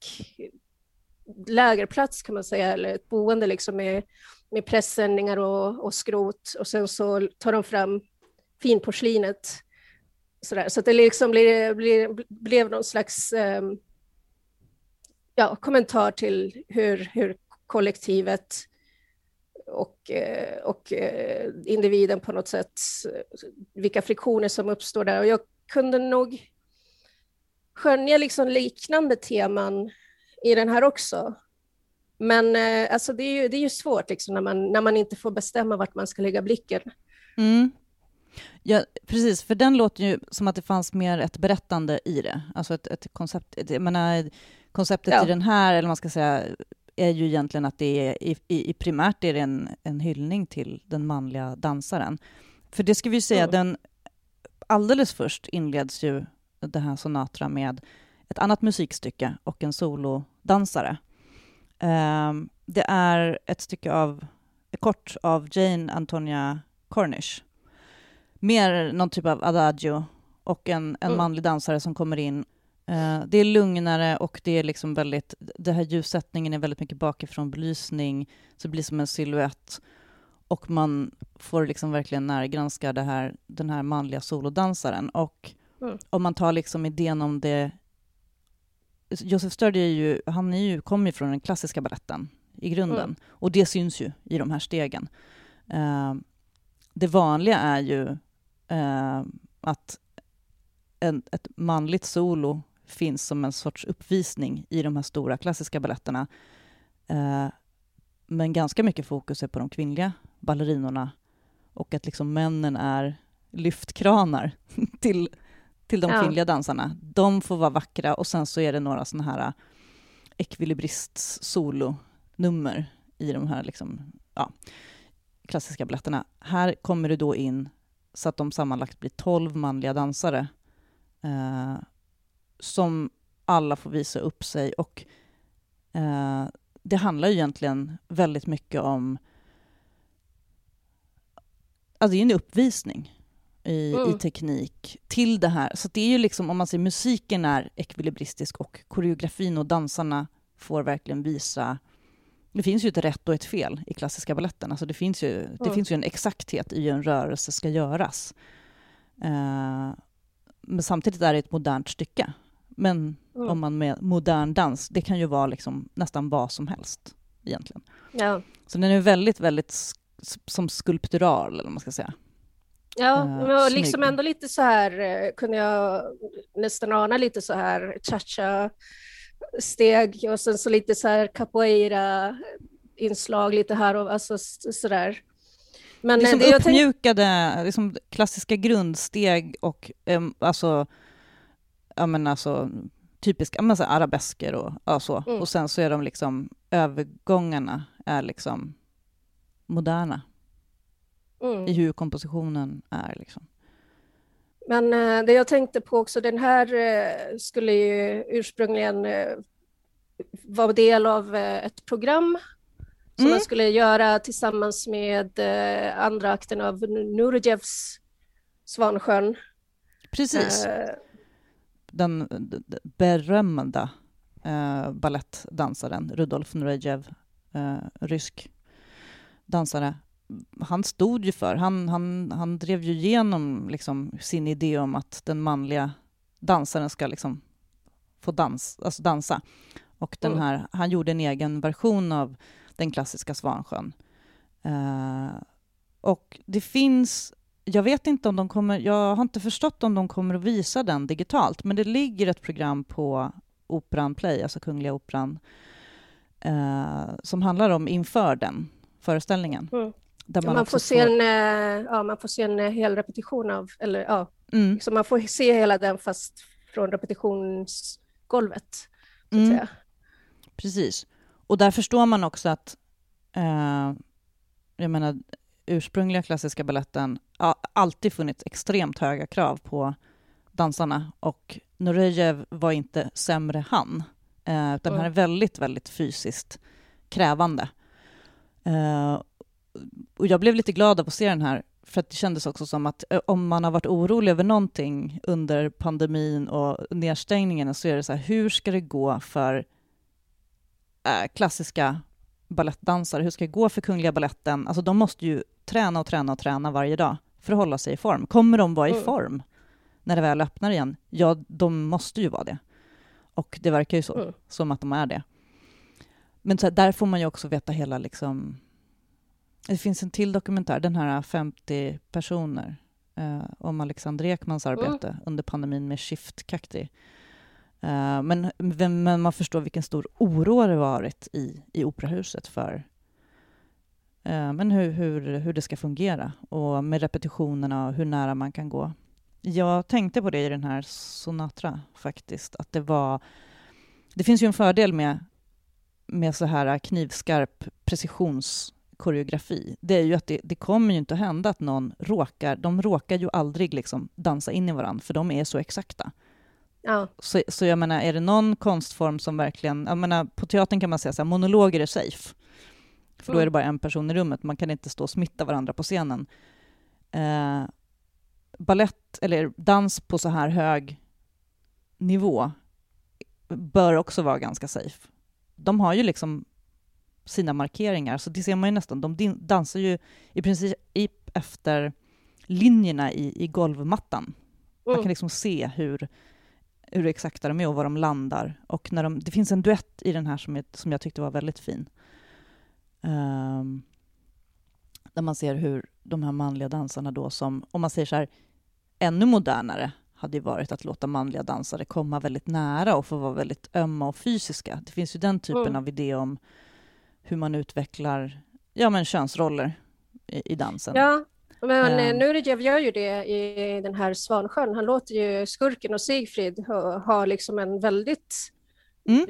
Speaker 2: lägerplats kan man säga, eller ett boende liksom med, med pressändningar och, och skrot och sen så tar de fram finporslinet. Sådär. Så att det liksom blir, blir, blev någon slags um, ja, kommentar till hur, hur kollektivet och, eh, och eh, individen på något sätt, vilka friktioner som uppstår där. Och jag kunde nog skönja liksom liknande teman i den här också. Men eh, alltså det, är ju, det är ju svårt liksom, när, man, när man inte får bestämma vart man ska lägga blicken.
Speaker 1: Mm. Ja, precis, för den låter ju som att det fanns mer ett berättande i det. Alltså ett, ett koncept. Jag menar, konceptet ja. i den här, eller man ska säga, är ju egentligen att det är i, i primärt är det en, en hyllning till den manliga dansaren. För det ska vi säga, mm. den alldeles först inleds ju den här Sonatra med ett annat musikstycke och en solodansare. Um, det är ett stycke av, kort av Jane Antonia Cornish. Mer någon typ av adagio och en, en mm. manlig dansare som kommer in. Uh, det är lugnare och det är liksom väldigt, det här ljussättningen är väldigt mycket bakifrån belysning, så det blir som en siluett. Och man får liksom verkligen närgranska det här, den här manliga solodansaren. Och mm. om man tar liksom idén om det Josef Sturdy är ju, han är ju, kommer ju från den klassiska baletten i grunden. Mm. Och det syns ju i de här stegen. Uh, det vanliga är ju uh, att en, ett manligt solo finns som en sorts uppvisning i de här stora klassiska baletterna. Uh, men ganska mycket fokus är på de kvinnliga ballerinorna och att liksom männen är lyftkranar till till de ja. kvinnliga dansarna. De får vara vackra och sen så är det några sådana här äh, ekvilibrists solonummer i de här liksom, ja, klassiska baletterna. Här kommer det då in så att de sammanlagt blir tolv manliga dansare eh, som alla får visa upp sig och eh, det handlar ju egentligen väldigt mycket om Alltså det är en uppvisning i, mm. i teknik till det här. Så det är ju liksom, om man säger musiken är ekvilibristisk och koreografin och dansarna får verkligen visa det finns ju ett rätt och ett fel i klassiska balletten. Alltså det, finns ju, det mm. finns ju en exakthet i hur en rörelse ska göras. Uh, men samtidigt är det ett modernt stycke. Men mm. om man med modern dans, det kan ju vara liksom nästan vad som helst egentligen.
Speaker 2: Ja.
Speaker 1: Så den är väldigt, väldigt som skulptural, eller vad man ska säga.
Speaker 2: Ja, uh, och liksom ändå lite så här eh, kunde jag nästan ana lite så här cha-cha steg och sen så lite så här capoeira inslag lite här och alltså sådär.
Speaker 1: Men liksom det uppmjukade liksom klassiska grundsteg och um, alltså, ja men alltså typiska men så arabesker och ja, så. Mm. Och sen så är de liksom övergångarna är liksom moderna mm. i hur kompositionen är. Liksom.
Speaker 2: Men eh, det jag tänkte på också, den här eh, skulle ju ursprungligen eh, vara del av ett program som mm. man skulle göra tillsammans med andra akten av Nurjevs Svansjön.
Speaker 1: Precis. Eh, den berömda eh, ballettdansaren Rudolf Nurejev, eh, rysk dansare, han stod ju för, han, han, han drev ju igenom liksom sin idé om att den manliga dansaren ska liksom få dans, alltså dansa. Och den här, han gjorde en egen version av den klassiska Svansjön. Uh, och det finns, jag vet inte om de kommer, jag har inte förstått om de kommer att visa den digitalt, men det ligger ett program på Operan Play, alltså Kungliga Operan, uh, som handlar om inför den föreställningen.
Speaker 2: Mm. Där man, man får se en, uh, ja, man får se en hel repetition av, eller ja, mm. så man får se hela den fast från repetitionsgolvet. Så mm.
Speaker 1: Precis. Och där förstår man också att eh, jag menar, ursprungliga klassiska balletten alltid funnits extremt höga krav på dansarna och Nurejev var inte sämre han, eh, utan han är väldigt, väldigt fysiskt krävande. Eh, och jag blev lite glad av att se den här, för att det kändes också som att eh, om man har varit orolig över någonting under pandemin och nedstängningen så är det så här, hur ska det gå för äh, klassiska balettdansare, hur ska det gå för Kungliga Balletten? Alltså de måste ju träna och träna och träna varje dag för att hålla sig i form. Kommer de vara i mm. form när det väl öppnar igen? Ja, de måste ju vara det. Och det verkar ju så, mm. som att de är det. Men så här, där får man ju också veta hela liksom... Det finns en till dokumentär, den här 50 personer, eh, om Alexander Ekmans arbete mm. under pandemin med Shift Kakti. Uh, men, men, man förstår vilken stor oro det varit i, i operahuset för uh, men hur, hur, hur det ska fungera och med repetitionerna och hur nära man kan gå. Jag tänkte på det i den här Sonatra faktiskt, att det var... Det finns ju en fördel med, med så här knivskarp precisionskoreografi. Det är ju att det, det kommer ju inte att hända att någon råkar... De råkar ju aldrig liksom dansa in i varandra, för de är så exakta.
Speaker 2: Ja.
Speaker 1: Så, så jag menar, är det någon konstform som verkligen... Jag menar, på teatern kan man säga att monologer är safe. För då är det mm. bara en person i rummet, man kan inte stå och smitta varandra på scenen. Eh, ballett, eller dans på så här hög nivå, bör också vara ganska safe. De har ju liksom sina markeringar, så det ser man ju nästan. De dansar ju i princip efter linjerna i, i golvmattan. Man kan mm. liksom se hur hur exakta de är och var de landar. Och när de, det finns en duett i den här som jag, som jag tyckte var väldigt fin. Um, där man ser hur de här manliga dansarna då som, om man säger så här, ännu modernare hade ju varit att låta manliga dansare komma väldigt nära och få vara väldigt ömma och fysiska. Det finns ju den typen mm. av idé om hur man utvecklar ja, men könsroller i, i dansen.
Speaker 2: Ja, men um, Nurejev gör ju det i den här Svansjön. Han låter ju skurken och Sigfrid ha, ha liksom en väldigt mm.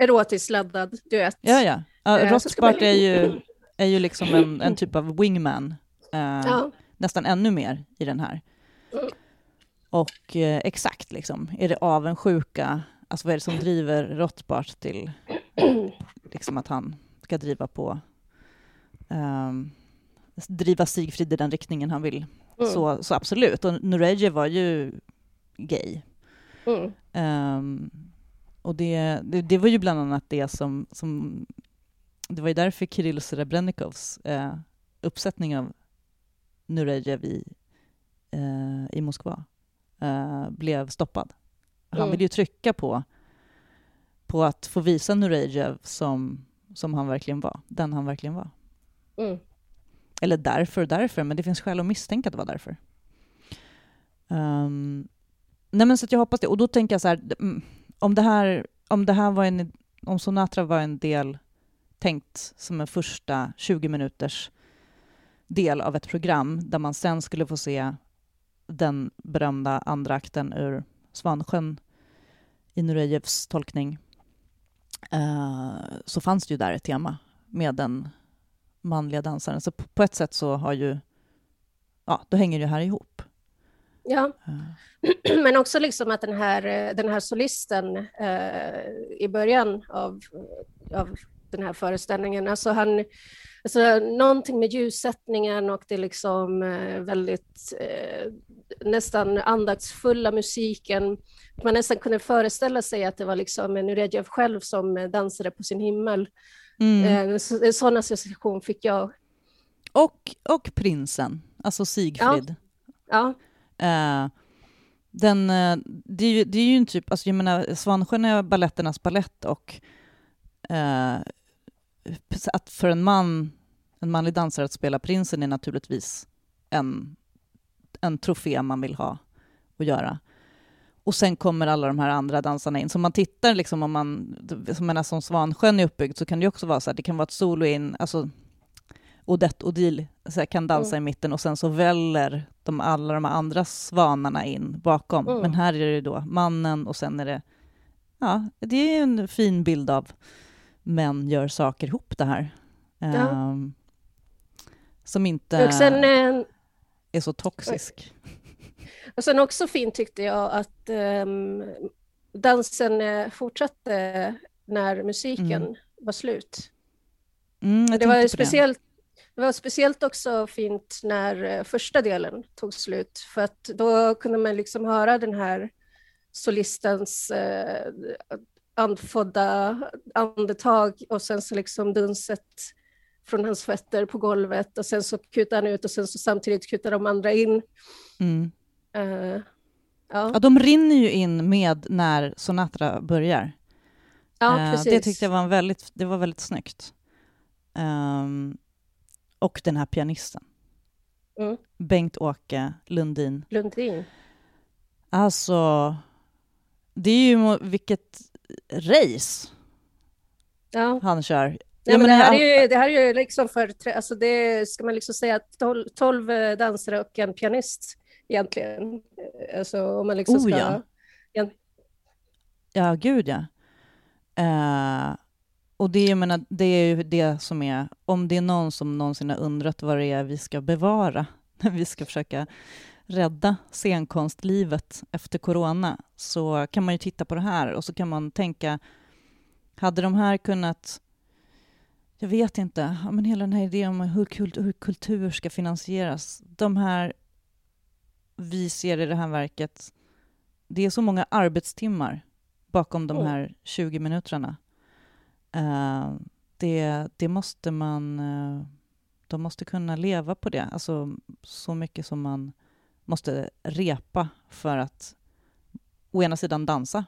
Speaker 2: erotiskt laddad duett.
Speaker 1: Ja, ja. Uh, Rothbart är ju, är ju liksom en, en typ av wingman. Uh, ja. Nästan ännu mer i den här. Mm. Och uh, exakt, liksom, är det avundsjuka? Alltså vad är det som driver Rothbart till liksom att han ska driva på um, driva Sigfrid i den riktningen han vill. Mm. Så, så absolut. Och Nurejev var ju gay. Mm. Um, och det, det, det, var ju bland annat det som, som det var ju därför Kirill Srebrenikovs eh, uppsättning av Nurejev i, eh, i Moskva eh, blev stoppad. Han mm. ville ju trycka på, på att få visa Nurejev som, som han verkligen var, den han verkligen var. Mm. Eller därför och därför, men det finns skäl att misstänka att det var därför. Um, nej men så jag hoppas det. Och då tänker jag så här, mm, om det här, om det här var en, om Sonatra var en del tänkt som en första 20 minuters del av ett program där man sen skulle få se den berömda andra akten ur Svansjön i Nurejevs tolkning, uh, så fanns det ju där ett tema med den manliga dansaren. Så på ett sätt så har ju, ja, då hänger det här ihop.
Speaker 2: Ja, uh. men också liksom att den här, den här solisten eh, i början av, av den här föreställningen, alltså han, alltså någonting med ljussättningen och det liksom eh, väldigt eh, nästan andaktsfulla musiken. Man nästan kunde föreställa sig att det var liksom Nurejev själv som dansade på sin himmel. Mm. Eh, så, sån association fick jag.
Speaker 1: Och, och prinsen, alltså Sigfrid.
Speaker 2: Ja.
Speaker 1: ja. Uh, den, uh, det, är ju, det är ju en typ, alltså jag menar, Svansjön är baletternas ballett och uh, att för en man, en manlig dansare att spela prinsen är naturligtvis en, en trofé man vill ha och göra. Och sen kommer alla de här andra dansarna in. Så man tittar, liksom, om man, som, menar, som Svansjön är uppbyggd, så kan det också vara så att det kan vara ett solo in, alltså Odette Odile så kan dansa mm. i mitten och sen så väller de, alla de andra svanarna in bakom. Mm. Men här är det då mannen och sen är det... Ja, det är en fin bild av män gör saker ihop det här. Ja. Um, som inte sen, eh, är så toxisk.
Speaker 2: Och sen också fint tyckte jag att um, dansen eh, fortsatte när musiken mm. var slut.
Speaker 1: Mm,
Speaker 2: det var speciellt det var speciellt också fint när eh, första delen tog slut, för att då kunde man liksom höra den här solistens eh, andfådda andetag och sen så liksom dunset från hans fötter på golvet och sen så kutar han ut och sen så samtidigt kutar de andra in.
Speaker 1: Mm. Uh, ja. ja. de rinner ju in med när Sonatra börjar.
Speaker 2: Ja, uh, precis.
Speaker 1: Det tyckte jag var väldigt, det var väldigt snyggt. Um, och den här pianisten. Mm. Bengt-Åke Lundin.
Speaker 2: Lundin.
Speaker 1: Alltså, det är ju vilket race ja. han kör.
Speaker 2: Ja, men det, här är ju, det här är ju liksom för, alltså det ska man liksom säga, tolv, tolv dansare och en pianist egentligen. Alltså om man liksom
Speaker 1: ska... Oh, ja. ja. ja, gud ja. Uh, och det, jag menar, det är ju det som är, om det är någon som någonsin har undrat vad det är vi ska bevara när vi ska försöka rädda scenkonstlivet efter corona, så kan man ju titta på det här och så kan man tänka, hade de här kunnat jag vet inte, ja, men hela den här idén om hur, kult, hur kultur ska finansieras. De här vi ser i det här verket, det är så många arbetstimmar bakom de här 20 minuterna. Uh, det, det måste man... Uh, de måste kunna leva på det. Alltså så mycket som man måste repa för att å ena sidan dansa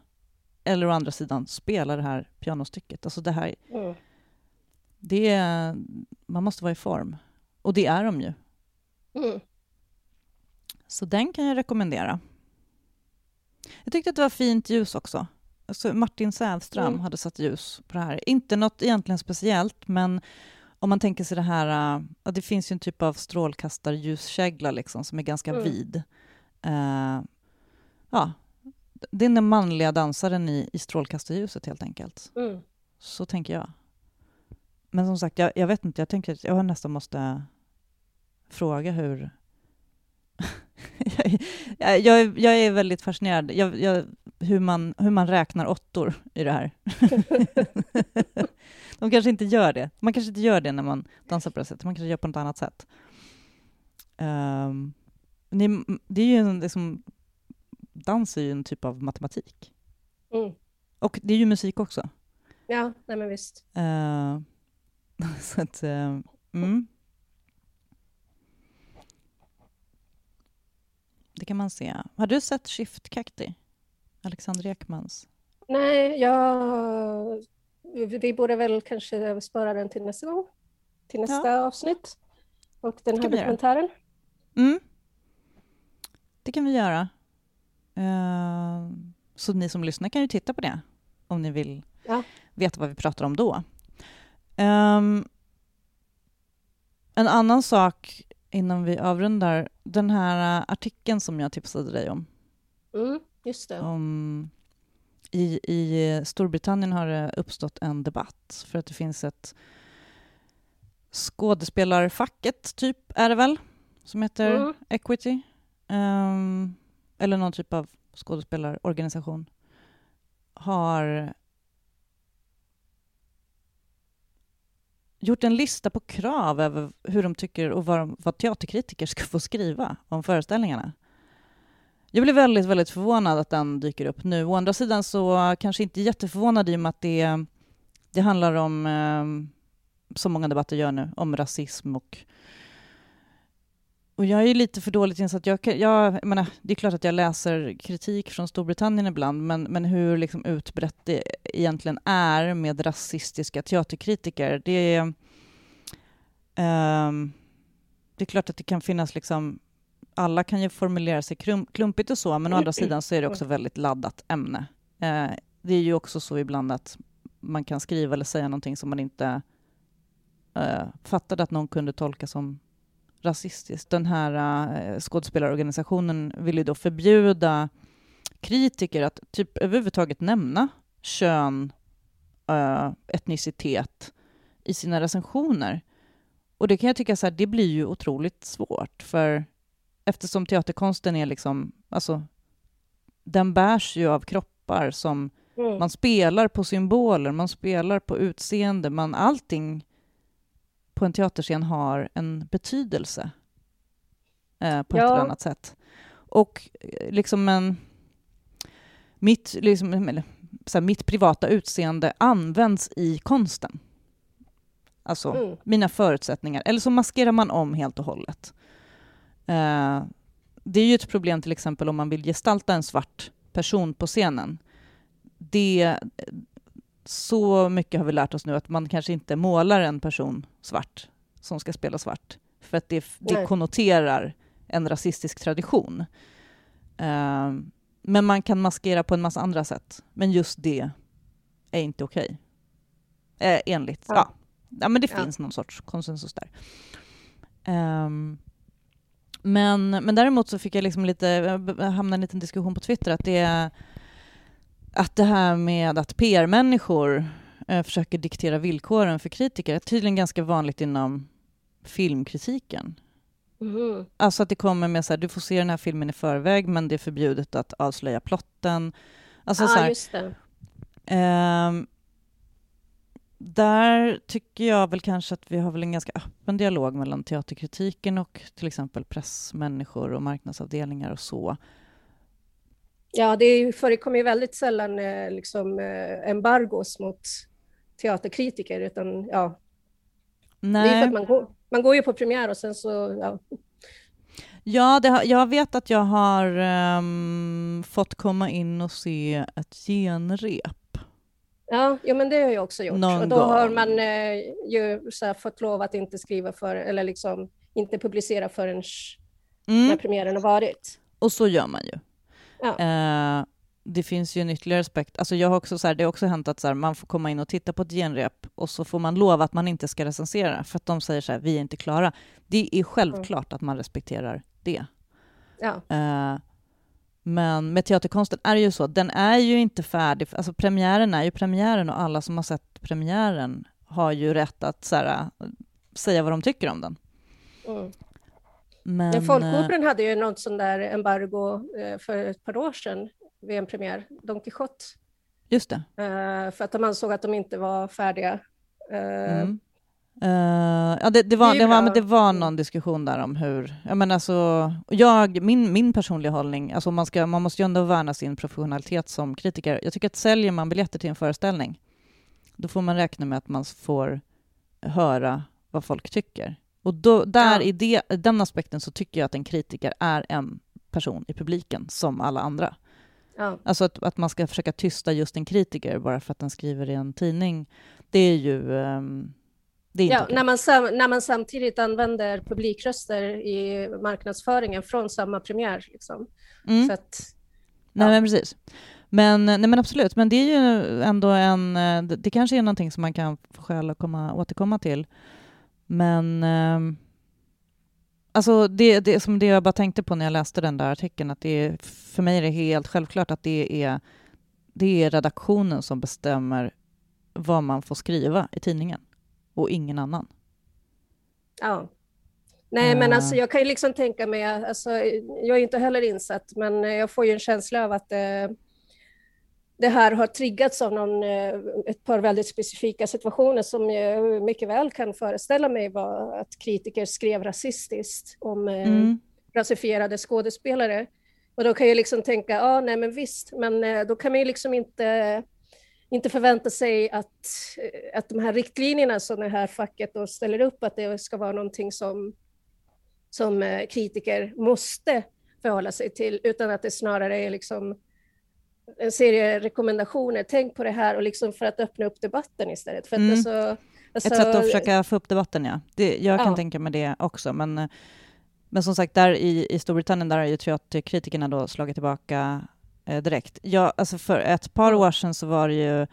Speaker 1: eller å andra sidan spela det här pianostycket. Alltså det här... Mm. Det är, man måste vara i form. Och det är de ju. Mm. Så den kan jag rekommendera. Jag tyckte att det var fint ljus också. Alltså Martin Sävström mm. hade satt ljus på det här. Inte något egentligen speciellt, men om man tänker sig det här... Uh, det finns ju en typ av strålkastarljuskägla liksom, som är ganska mm. vid. Uh, ja, det är den manliga dansaren i, i strålkastarljuset, helt enkelt. Mm. Så tänker jag. Men som sagt, jag, jag vet inte. Jag tänker att jag nästan måste fråga hur... jag, jag, jag, är väldigt fascinerad. Jag, jag, hur, man, hur man räknar åttor i det här. De kanske inte gör det. Man kanske inte gör det när man dansar på det sättet. Man kanske gör på något annat sätt. Um, det är ju en, liksom, dans är ju en typ av matematik. Mm. Och det är ju musik också.
Speaker 2: Ja, nej men visst. Uh,
Speaker 1: så att, uh, mm. Det kan man se. Har du sett Shift Cacti? Alexander Ekmans?
Speaker 2: Nej, jag... vi borde väl kanske spara den till nästa gång. Till nästa ja. avsnitt. Och den här dokumentären.
Speaker 1: Mm. Det kan vi göra. Uh, så ni som lyssnar kan ju titta på det om ni vill ja. veta vad vi pratar om då. Um, en annan sak innan vi avrundar. Den här artikeln som jag tipsade dig om.
Speaker 2: Mm, just det.
Speaker 1: Om, i, I Storbritannien har det uppstått en debatt för att det finns ett skådespelarfacket, typ, är det väl, som heter mm. Equity. Um, eller någon typ av skådespelarorganisation har gjort en lista på krav över hur de tycker och vad, de, vad teaterkritiker ska få skriva om föreställningarna. Jag blir väldigt, väldigt förvånad att den dyker upp nu. Å andra sidan så kanske inte jätteförvånad i och med att det, det handlar om, eh, som många debatter gör nu, om rasism och och jag är lite för dåligt insatt. Jag, jag, jag menar, det är klart att jag läser kritik från Storbritannien ibland, men, men hur liksom utbrett det egentligen är med rasistiska teaterkritiker, det är... Um, det är klart att det kan finnas liksom, alla kan ju formulera sig klumpigt och så, men å andra sidan så är det också väldigt laddat ämne. Uh, det är ju också så ibland att man kan skriva eller säga någonting som man inte uh, fattade att någon kunde tolka som rasistiskt. Den här uh, skådespelarorganisationen vill ju då förbjuda kritiker att typ överhuvudtaget nämna kön, uh, etnicitet i sina recensioner. Och det kan jag tycka så här, det blir ju otroligt svårt, för eftersom teaterkonsten är liksom, alltså, den bärs ju av kroppar som mm. man spelar på symboler, man spelar på utseende, man allting på en teaterscen har en betydelse eh, på ja. ett eller annat sätt. Och eh, liksom en... Mitt, liksom, eller, så här, mitt privata utseende används i konsten. Alltså mm. mina förutsättningar. Eller så maskerar man om helt och hållet. Eh, det är ju ett problem till exempel om man vill gestalta en svart person på scenen. Det, så mycket har vi lärt oss nu att man kanske inte målar en person svart som ska spela svart. För att det, det konnoterar en rasistisk tradition. Uh, men man kan maskera på en massa andra sätt. Men just det är inte okej. Okay. Uh, enligt, ja. ja. ja. men det ja. finns någon sorts konsensus där. Um, men, men däremot så fick jag liksom lite, hamna i en liten diskussion på Twitter att det, att det här med att PR-människor eh, försöker diktera villkoren för kritiker är tydligen ganska vanligt inom filmkritiken. Mm. Alltså att det kommer med så här, du får se den här filmen i förväg men det är förbjudet att avslöja plotten. Alltså
Speaker 2: ah,
Speaker 1: så här,
Speaker 2: just det.
Speaker 1: Eh, där tycker jag väl kanske att vi har väl en ganska öppen dialog mellan teaterkritiken och till exempel pressmänniskor och marknadsavdelningar och så.
Speaker 2: Ja, det förekommer ju väldigt sällan eh, liksom, eh, embargos mot teaterkritiker, utan ja. Nej. Det är för att man går, man går ju på premiär och sen så, ja.
Speaker 1: Ja, det, jag vet att jag har um, fått komma in och se ett genrep.
Speaker 2: Ja, ja men det har jag också gjort. Någon och då gång. har man eh, ju så fått lov att inte skriva för, eller liksom inte publicera förrän mm. när premiären har varit.
Speaker 1: Och så gör man ju. Ja. Eh, det finns ju en ytterligare aspekt. Alltså jag har också så här, det har också hänt att så här, man får komma in och titta på ett genrep och så får man lova att man inte ska recensera för att de säger så här, vi är inte klara. Det är självklart mm. att man respekterar det.
Speaker 2: Ja. Eh,
Speaker 1: men med teaterkonsten är det ju så, den är ju inte färdig. Alltså premiären är ju premiären och alla som har sett premiären har ju rätt att så här, säga vad de tycker om den.
Speaker 2: Mm. Men, ja, Folkoperan hade ju något sånt där embargo eh, för ett par år sedan vid en premiär, Don Quijote.
Speaker 1: Just det.
Speaker 2: Eh, för att de ansåg att de inte var färdiga.
Speaker 1: Eh, mm. Uh, ja, det, det, var, det, var, men det var någon diskussion där om hur... Jag menar alltså, jag, min, min personliga hållning, alltså man, ska, man måste ju ändå värna sin professionalitet som kritiker. Jag tycker att säljer man biljetter till en föreställning, då får man räkna med att man får höra vad folk tycker. Och då, där ja. i det, den aspekten så tycker jag att en kritiker är en person i publiken som alla andra. Ja. Alltså att, att man ska försöka tysta just en kritiker bara för att den skriver i en tidning, det är ju... Um, det är
Speaker 2: ja, när, man när man samtidigt använder publikröster i marknadsföringen från samma premiär. Liksom. Mm. Så att,
Speaker 1: nej, men precis. Men, nej, men absolut, men det är ju ändå en... Det, det kanske är någonting som man kan få skäl att komma, återkomma till. Men eh, alltså det, det, som det jag bara tänkte på när jag läste den där artikeln, att det är, för mig är det helt självklart att det är, det är redaktionen som bestämmer vad man får skriva i tidningen och ingen annan.
Speaker 2: Ja. Nej, men alltså, jag kan ju liksom tänka mig, alltså, jag är inte heller insatt, men jag får ju en känsla av att eh, det här har triggats av någon, eh, ett par väldigt specifika situationer som jag mycket väl kan föreställa mig var att kritiker skrev rasistiskt om eh, mm. rasifierade skådespelare. Och då kan jag liksom tänka, ja, nej men visst, men eh, då kan man ju liksom inte, inte förvänta sig att, att de här riktlinjerna som det här facket då ställer upp, att det ska vara någonting som, som kritiker måste förhålla sig till, utan att det snarare är liksom en serie rekommendationer. Tänk på det här och liksom för att öppna upp debatten istället. För mm. alltså,
Speaker 1: Alltså, Ett sätt att försöka få upp debatten, ja. Det, jag kan ja. tänka mig det också, men, men som sagt, där i, i Storbritannien där har ju teaterkritikerna då slagit tillbaka eh, direkt. Ja, alltså för ett par år sedan så var det ju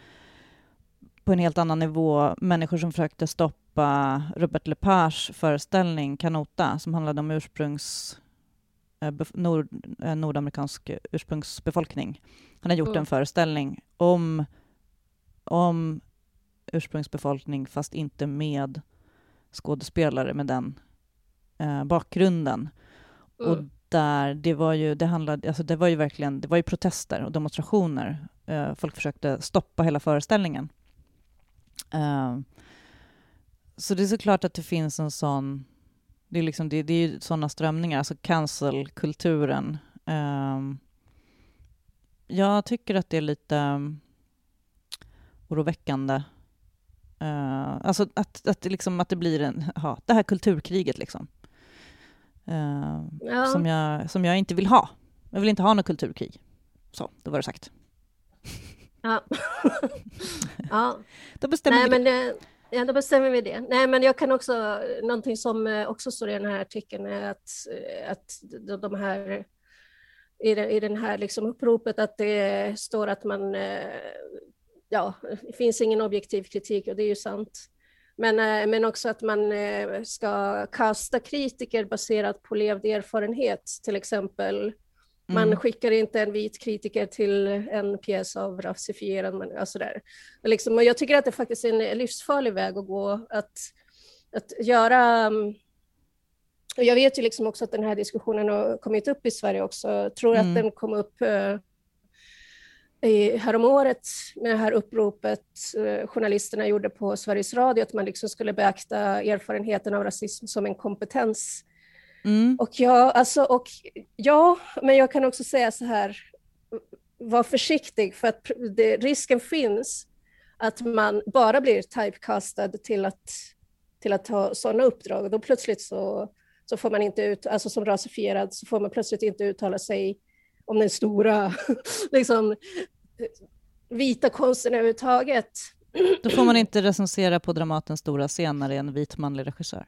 Speaker 1: på en helt annan nivå människor som försökte stoppa Robert Lepage föreställning Kanota som handlade om ursprungs nord, eh, nordamerikansk ursprungsbefolkning. Han har gjort mm. en föreställning om, om ursprungsbefolkning fast inte med skådespelare med den eh, bakgrunden. Mm. Och där, det var ju, det handlade, alltså det var ju verkligen, det var ju protester och demonstrationer. Eh, folk försökte stoppa hela föreställningen. Uh, så det är såklart att det finns en sån... Det är, liksom, det, det är ju sådana strömningar, alltså cancel-kulturen. Uh, jag tycker att det är lite um, oroväckande. Uh, alltså att, att, liksom, att det blir en, ja, det här kulturkriget liksom. Uh, ja. som, jag, som jag inte vill ha. Jag vill inte ha något kulturkrig. Så, då var det sagt.
Speaker 2: Ja. ja.
Speaker 1: Då bestämmer Nej, vi
Speaker 2: det. Ja, då bestämmer vi det. Nej, men jag kan också, någonting som eh, också står i den här artikeln är att, eh, att de här, i, den, i den här liksom uppropet att det står att man, eh, ja, det finns ingen objektiv kritik och det är ju sant. Men, men också att man ska kasta kritiker baserat på levd erfarenhet, till exempel man mm. skickar inte en vit kritiker till en pjäs av rasifierad alltså där. Liksom, och jag tycker att det faktiskt är en livsfarlig väg att gå, att, att göra... Och jag vet ju liksom också att den här diskussionen har kommit upp i Sverige också. Jag tror mm. att den kom upp uh, i, häromåret med det här uppropet uh, journalisterna gjorde på Sveriges Radio, att man liksom skulle beakta erfarenheten av rasism som en kompetens Mm. Och, ja, alltså, och ja, men jag kan också säga så här, var försiktig för att det, risken finns att man bara blir typecastad till att, till att ha sådana uppdrag och då plötsligt så, så får man inte ut, alltså som rasifierad så får man plötsligt inte uttala sig om den stora liksom, vita konsten överhuvudtaget.
Speaker 1: Då får man inte recensera på Dramatens stora scen när det är en vit manlig regissör?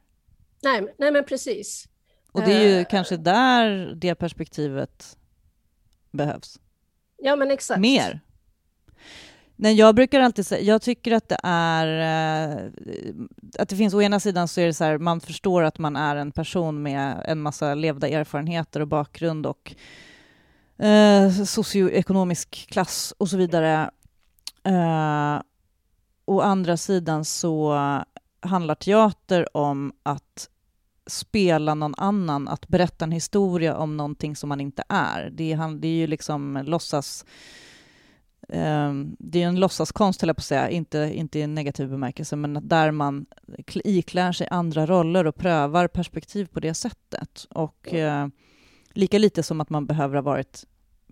Speaker 2: Nej, nej men precis.
Speaker 1: Och det är ju uh, kanske där det perspektivet behövs.
Speaker 2: Ja, men exakt.
Speaker 1: Mer. Nej, jag brukar alltid säga, jag tycker att det är, eh, att det finns å ena sidan så är det så här, man förstår att man är en person med en massa levda erfarenheter och bakgrund och eh, socioekonomisk klass och så vidare. Eh, å andra sidan så handlar teater om att spela någon annan, att berätta en historia om någonting som man inte är. Det är, det är ju liksom låtsas... Um, det är en låtsaskonst, höll jag på att säga, inte, inte i en negativ bemärkelse, men där man iklär sig andra roller och prövar perspektiv på det sättet. Och uh, lika lite som att man behöver ha varit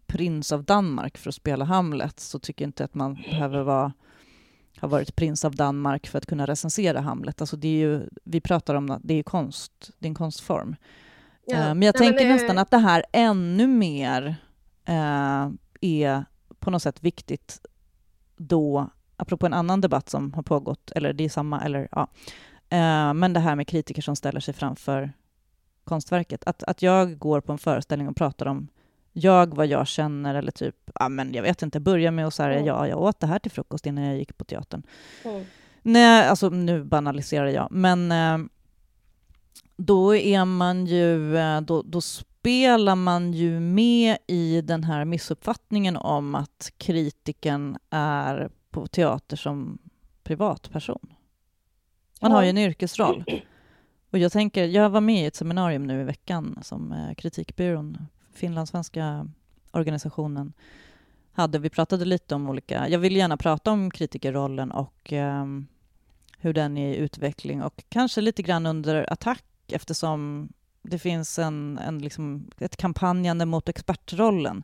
Speaker 1: prins av Danmark för att spela Hamlet, så tycker jag inte att man behöver vara har varit prins av Danmark för att kunna recensera Hamlet. Alltså det är ju, vi pratar om att det är konst, det är en konstform. Ja. Uh, men jag Nej, tänker men det... nästan att det här ännu mer uh, är på något sätt viktigt då, apropå en annan debatt som har pågått, eller det är samma, eller ja, uh, men det här med kritiker som ställer sig framför konstverket. Att, att jag går på en föreställning och pratar om jag, vad jag känner eller typ, ja men jag vet inte, börja med att säga mm. ja, jag åt det här till frukost innan jag gick på teatern. Mm. Nej, alltså nu banaliserar jag, men eh, då är man ju, eh, då, då spelar man ju med i den här missuppfattningen om att kritiken är på teater som privatperson. Man har ju en yrkesroll. Och jag tänker, jag var med i ett seminarium nu i veckan som eh, Kritikbyrån finlandssvenska organisationen hade. Vi pratade lite om olika... Jag vill gärna prata om kritikerrollen och eh, hur den är i utveckling och kanske lite grann under attack eftersom det finns en, en liksom, ett kampanjande mot expertrollen.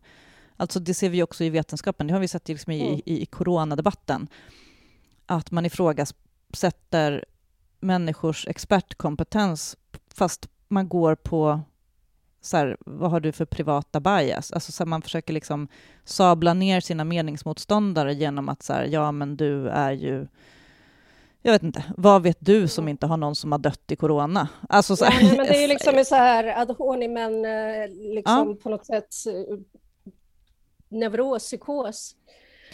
Speaker 1: Alltså det ser vi också i vetenskapen, det har vi sett liksom i, mm. i, i coronadebatten, att man ifrågasätter människors expertkompetens fast man går på så här, vad har du för privata bias? Alltså så här, man försöker liksom sabla ner sina meningsmotståndare genom att så här, ja men du är ju jag vet inte, vad vet du som inte har någon som har dött i corona?
Speaker 2: Alltså, så här, ja, men det är ju liksom så här ad honim, eh, liksom ja. på något sätt eh, neuros, psykos.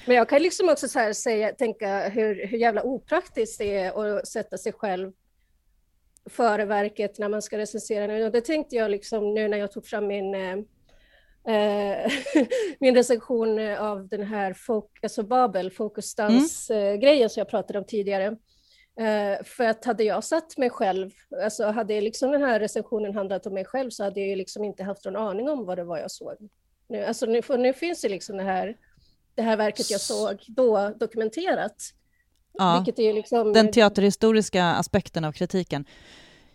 Speaker 2: Men jag kan liksom också så här säga, tänka hur, hur jävla opraktiskt det är att sätta sig själv före verket när man ska recensera. Och det tänkte jag liksom nu när jag tog fram min, eh, eh min recension av den här folk, alltså Babel, fokusdans-grejen mm. som jag pratade om tidigare. Eh, för att hade jag satt mig själv, alltså hade liksom den här recensionen handlat om mig själv så hade jag ju liksom inte haft någon aning om vad det var jag såg. Nu, alltså nu, nu finns det liksom det här, det här verket jag såg då dokumenterat.
Speaker 1: Ja, liksom... Den teaterhistoriska aspekten av kritiken.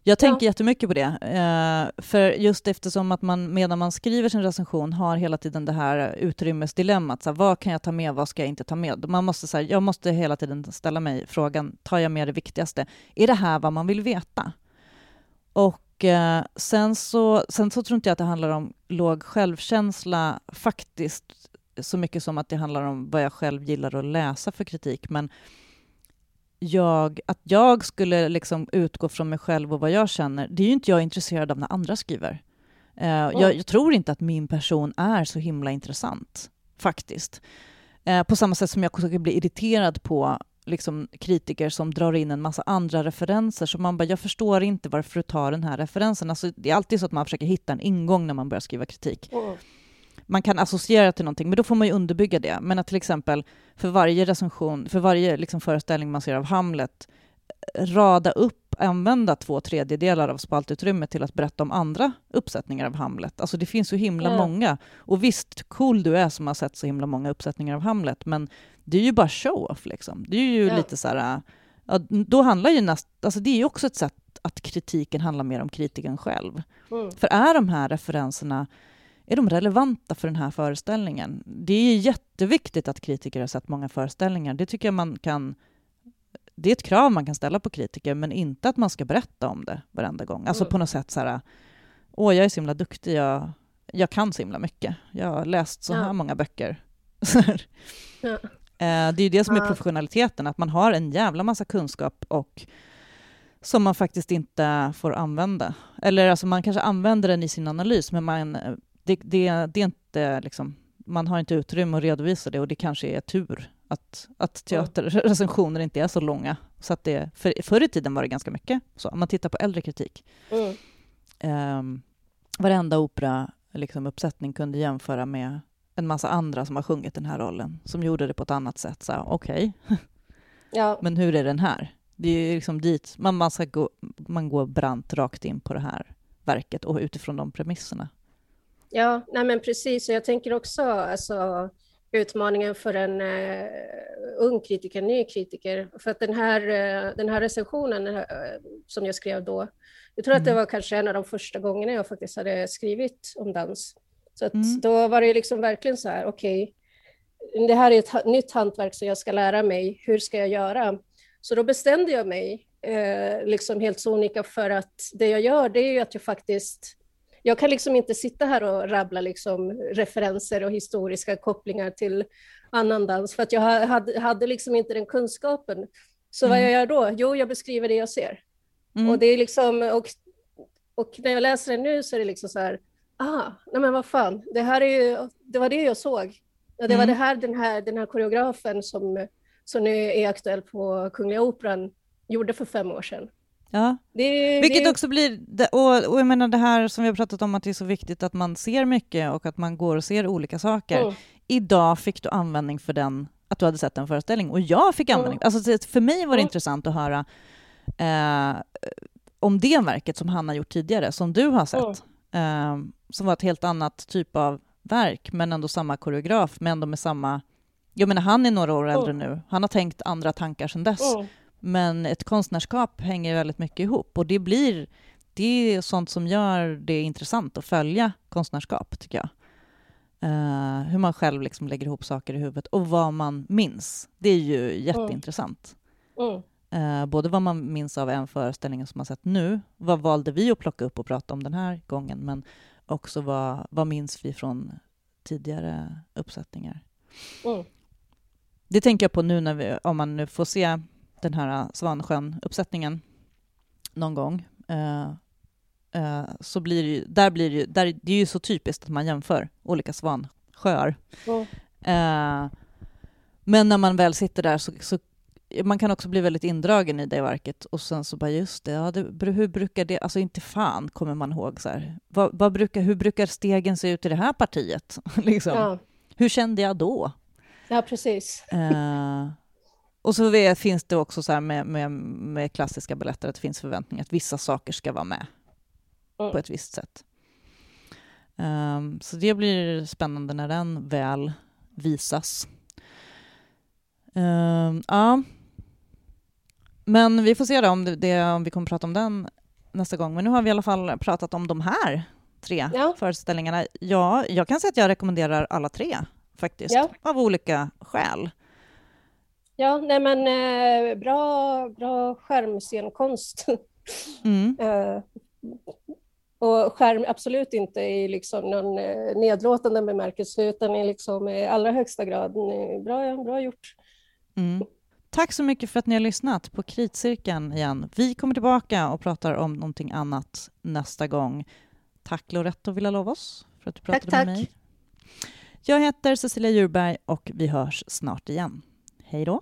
Speaker 1: Jag tänker ja. jättemycket på det, eh, för just eftersom att man medan man skriver sin recension har hela tiden det här utrymmesdilemmat. Så här, vad kan jag ta med, vad ska jag inte ta med? Man måste, så här, jag måste hela tiden ställa mig frågan, tar jag med det viktigaste? Är det här vad man vill veta? Och eh, sen, så, sen så tror inte jag att det handlar om låg självkänsla faktiskt, så mycket som att det handlar om vad jag själv gillar att läsa för kritik. Men jag, att jag skulle liksom utgå från mig själv och vad jag känner, det är ju inte jag intresserad av när andra skriver. Uh, oh. jag, jag, tror inte att min person är så himla intressant, faktiskt. Uh, på samma sätt som jag skulle bli irriterad på liksom, kritiker som drar in en massa andra referenser, så man bara, jag förstår inte varför du tar den här referensen. Alltså, det är alltid så att man försöker hitta en ingång när man börjar skriva kritik. Oh man kan associera till någonting, men då får man ju underbygga det. Men att till exempel för varje recension, för varje liksom föreställning man ser av Hamlet, rada upp, använda två tredjedelar av spaltutrymmet till att berätta om andra uppsättningar av Hamlet. Alltså det finns så himla mm. många. Och visst, cool du är som har sett så himla många uppsättningar av Hamlet, men det är ju bara show-off liksom. Det är ju ja. lite så här, ja, då handlar ju näst, alltså det är ju också ett sätt att kritiken handlar mer om kritiken själv. Mm. För är de här referenserna är de relevanta för den här föreställningen? Det är jätteviktigt att kritiker har sett många föreställningar. Det tycker jag man kan... Det är ett krav man kan ställa på kritiker, men inte att man ska berätta om det varenda gång. Alltså på något sätt så här, åh, jag är så himla duktig, jag, jag kan så himla mycket. Jag har läst så här ja. många böcker. ja. Eh, det är ju det som är professionaliteten, att man har en jävla massa kunskap och som man faktiskt inte får använda. Eller alltså man kanske använder den i sin analys, men man det, det, det är inte liksom, man har inte utrymme att redovisa det och det kanske är tur att, att teaterrecensioner inte är så långa. Så att det, för, förr i tiden var det ganska mycket så, om man tittar på äldre kritik. Mm. Um, varenda opera liksom, uppsättning kunde jämföra med en massa andra som har sjungit den här rollen, som gjorde det på ett annat sätt. Okej, okay. ja. men hur är den här? Det är liksom dit man, man, ska gå, man går brant rakt in på det här verket och utifrån de premisserna.
Speaker 2: Ja, nej men precis. Och jag tänker också alltså, utmaningen för en uh, ung kritiker, ny kritiker. För att den här, uh, den här recensionen uh, som jag skrev då, jag tror mm. att det mm. var kanske en av de första gångerna jag faktiskt hade skrivit om dans. Så att mm. då var det liksom verkligen så här, okej, okay, det här är ett nytt hantverk som jag ska lära mig, hur ska jag göra? Så då bestämde jag mig, liksom helt sonika, för att det jag gör, det är ju att jag faktiskt jag kan liksom inte sitta här och rabbla liksom referenser och historiska kopplingar till annan dans, för att jag hade, hade liksom inte den kunskapen. Så mm. vad jag gör då? Jo, jag beskriver det jag ser. Mm. Och, det är liksom, och, och när jag läser det nu så är det liksom så här, ah, nej men vad fan, det här är ju, det var det jag såg. Ja, det mm. var det här den, här den här koreografen som, som nu är aktuell på Kungliga Operan gjorde för fem år sedan.
Speaker 1: Ja. Det, Vilket det... också blir, och, och jag menar det här som vi har pratat om att det är så viktigt att man ser mycket och att man går och ser olika saker. Mm. Idag fick du användning för den, att du hade sett en föreställning och jag fick användning. Mm. Alltså för mig var det mm. intressant att höra eh, om det verket som han har gjort tidigare, som du har sett, eh, som var ett helt annat typ av verk, men ändå samma koreograf, men ändå med samma... Jag menar, han är några år äldre nu. Han har tänkt andra tankar sedan dess. Men ett konstnärskap hänger väldigt mycket ihop och det blir det är sånt som gör det intressant att följa konstnärskap, tycker jag. Uh, hur man själv liksom lägger ihop saker i huvudet och vad man minns. Det är ju jätteintressant. Mm. Uh, både vad man minns av en föreställning som man sett nu, vad valde vi att plocka upp och prata om den här gången, men också vad, vad minns vi från tidigare uppsättningar. Mm. Det tänker jag på nu när vi, om man nu får se den här Svansjön-uppsättningen någon gång. Uh, uh, så blir det ju, där blir det ju, där, det är ju så typiskt att man jämför olika svansjöar. Mm. Uh, men när man väl sitter där så, så man kan också bli väldigt indragen i det verket och sen så bara just det, ja, det hur brukar det, alltså inte fan kommer man ihåg så här. Vad, vad brukar, hur brukar stegen se ut i det här partiet? liksom. Ja. Hur kände jag då?
Speaker 2: Ja, precis.
Speaker 1: Uh, och så finns det också så med, med, med klassiska balletter att det finns förväntningar att vissa saker ska vara med mm. på ett visst sätt. Um, så det blir spännande när den väl visas. Um, ja. Men vi får se då om, det, om vi kommer prata om den nästa gång. Men nu har vi i alla fall pratat om de här tre ja. föreställningarna. Ja, jag kan säga att jag rekommenderar alla tre faktiskt, ja. av olika skäl.
Speaker 2: Ja, nej men eh, bra, bra skärmscenkonst. Mm. eh, och skärm absolut inte i liksom någon eh, nedlåtande bemärkelse, utan i liksom i allra högsta grad bra, bra gjort.
Speaker 1: Mm. Tack så mycket för att ni har lyssnat på Kritcirkeln igen. Vi kommer tillbaka och pratar om någonting annat nästa gång. Tack Loretto Villalovos för att du pratade tack, med tack. mig. Jag heter Cecilia Djurberg och vi hörs snart igen. Hej då.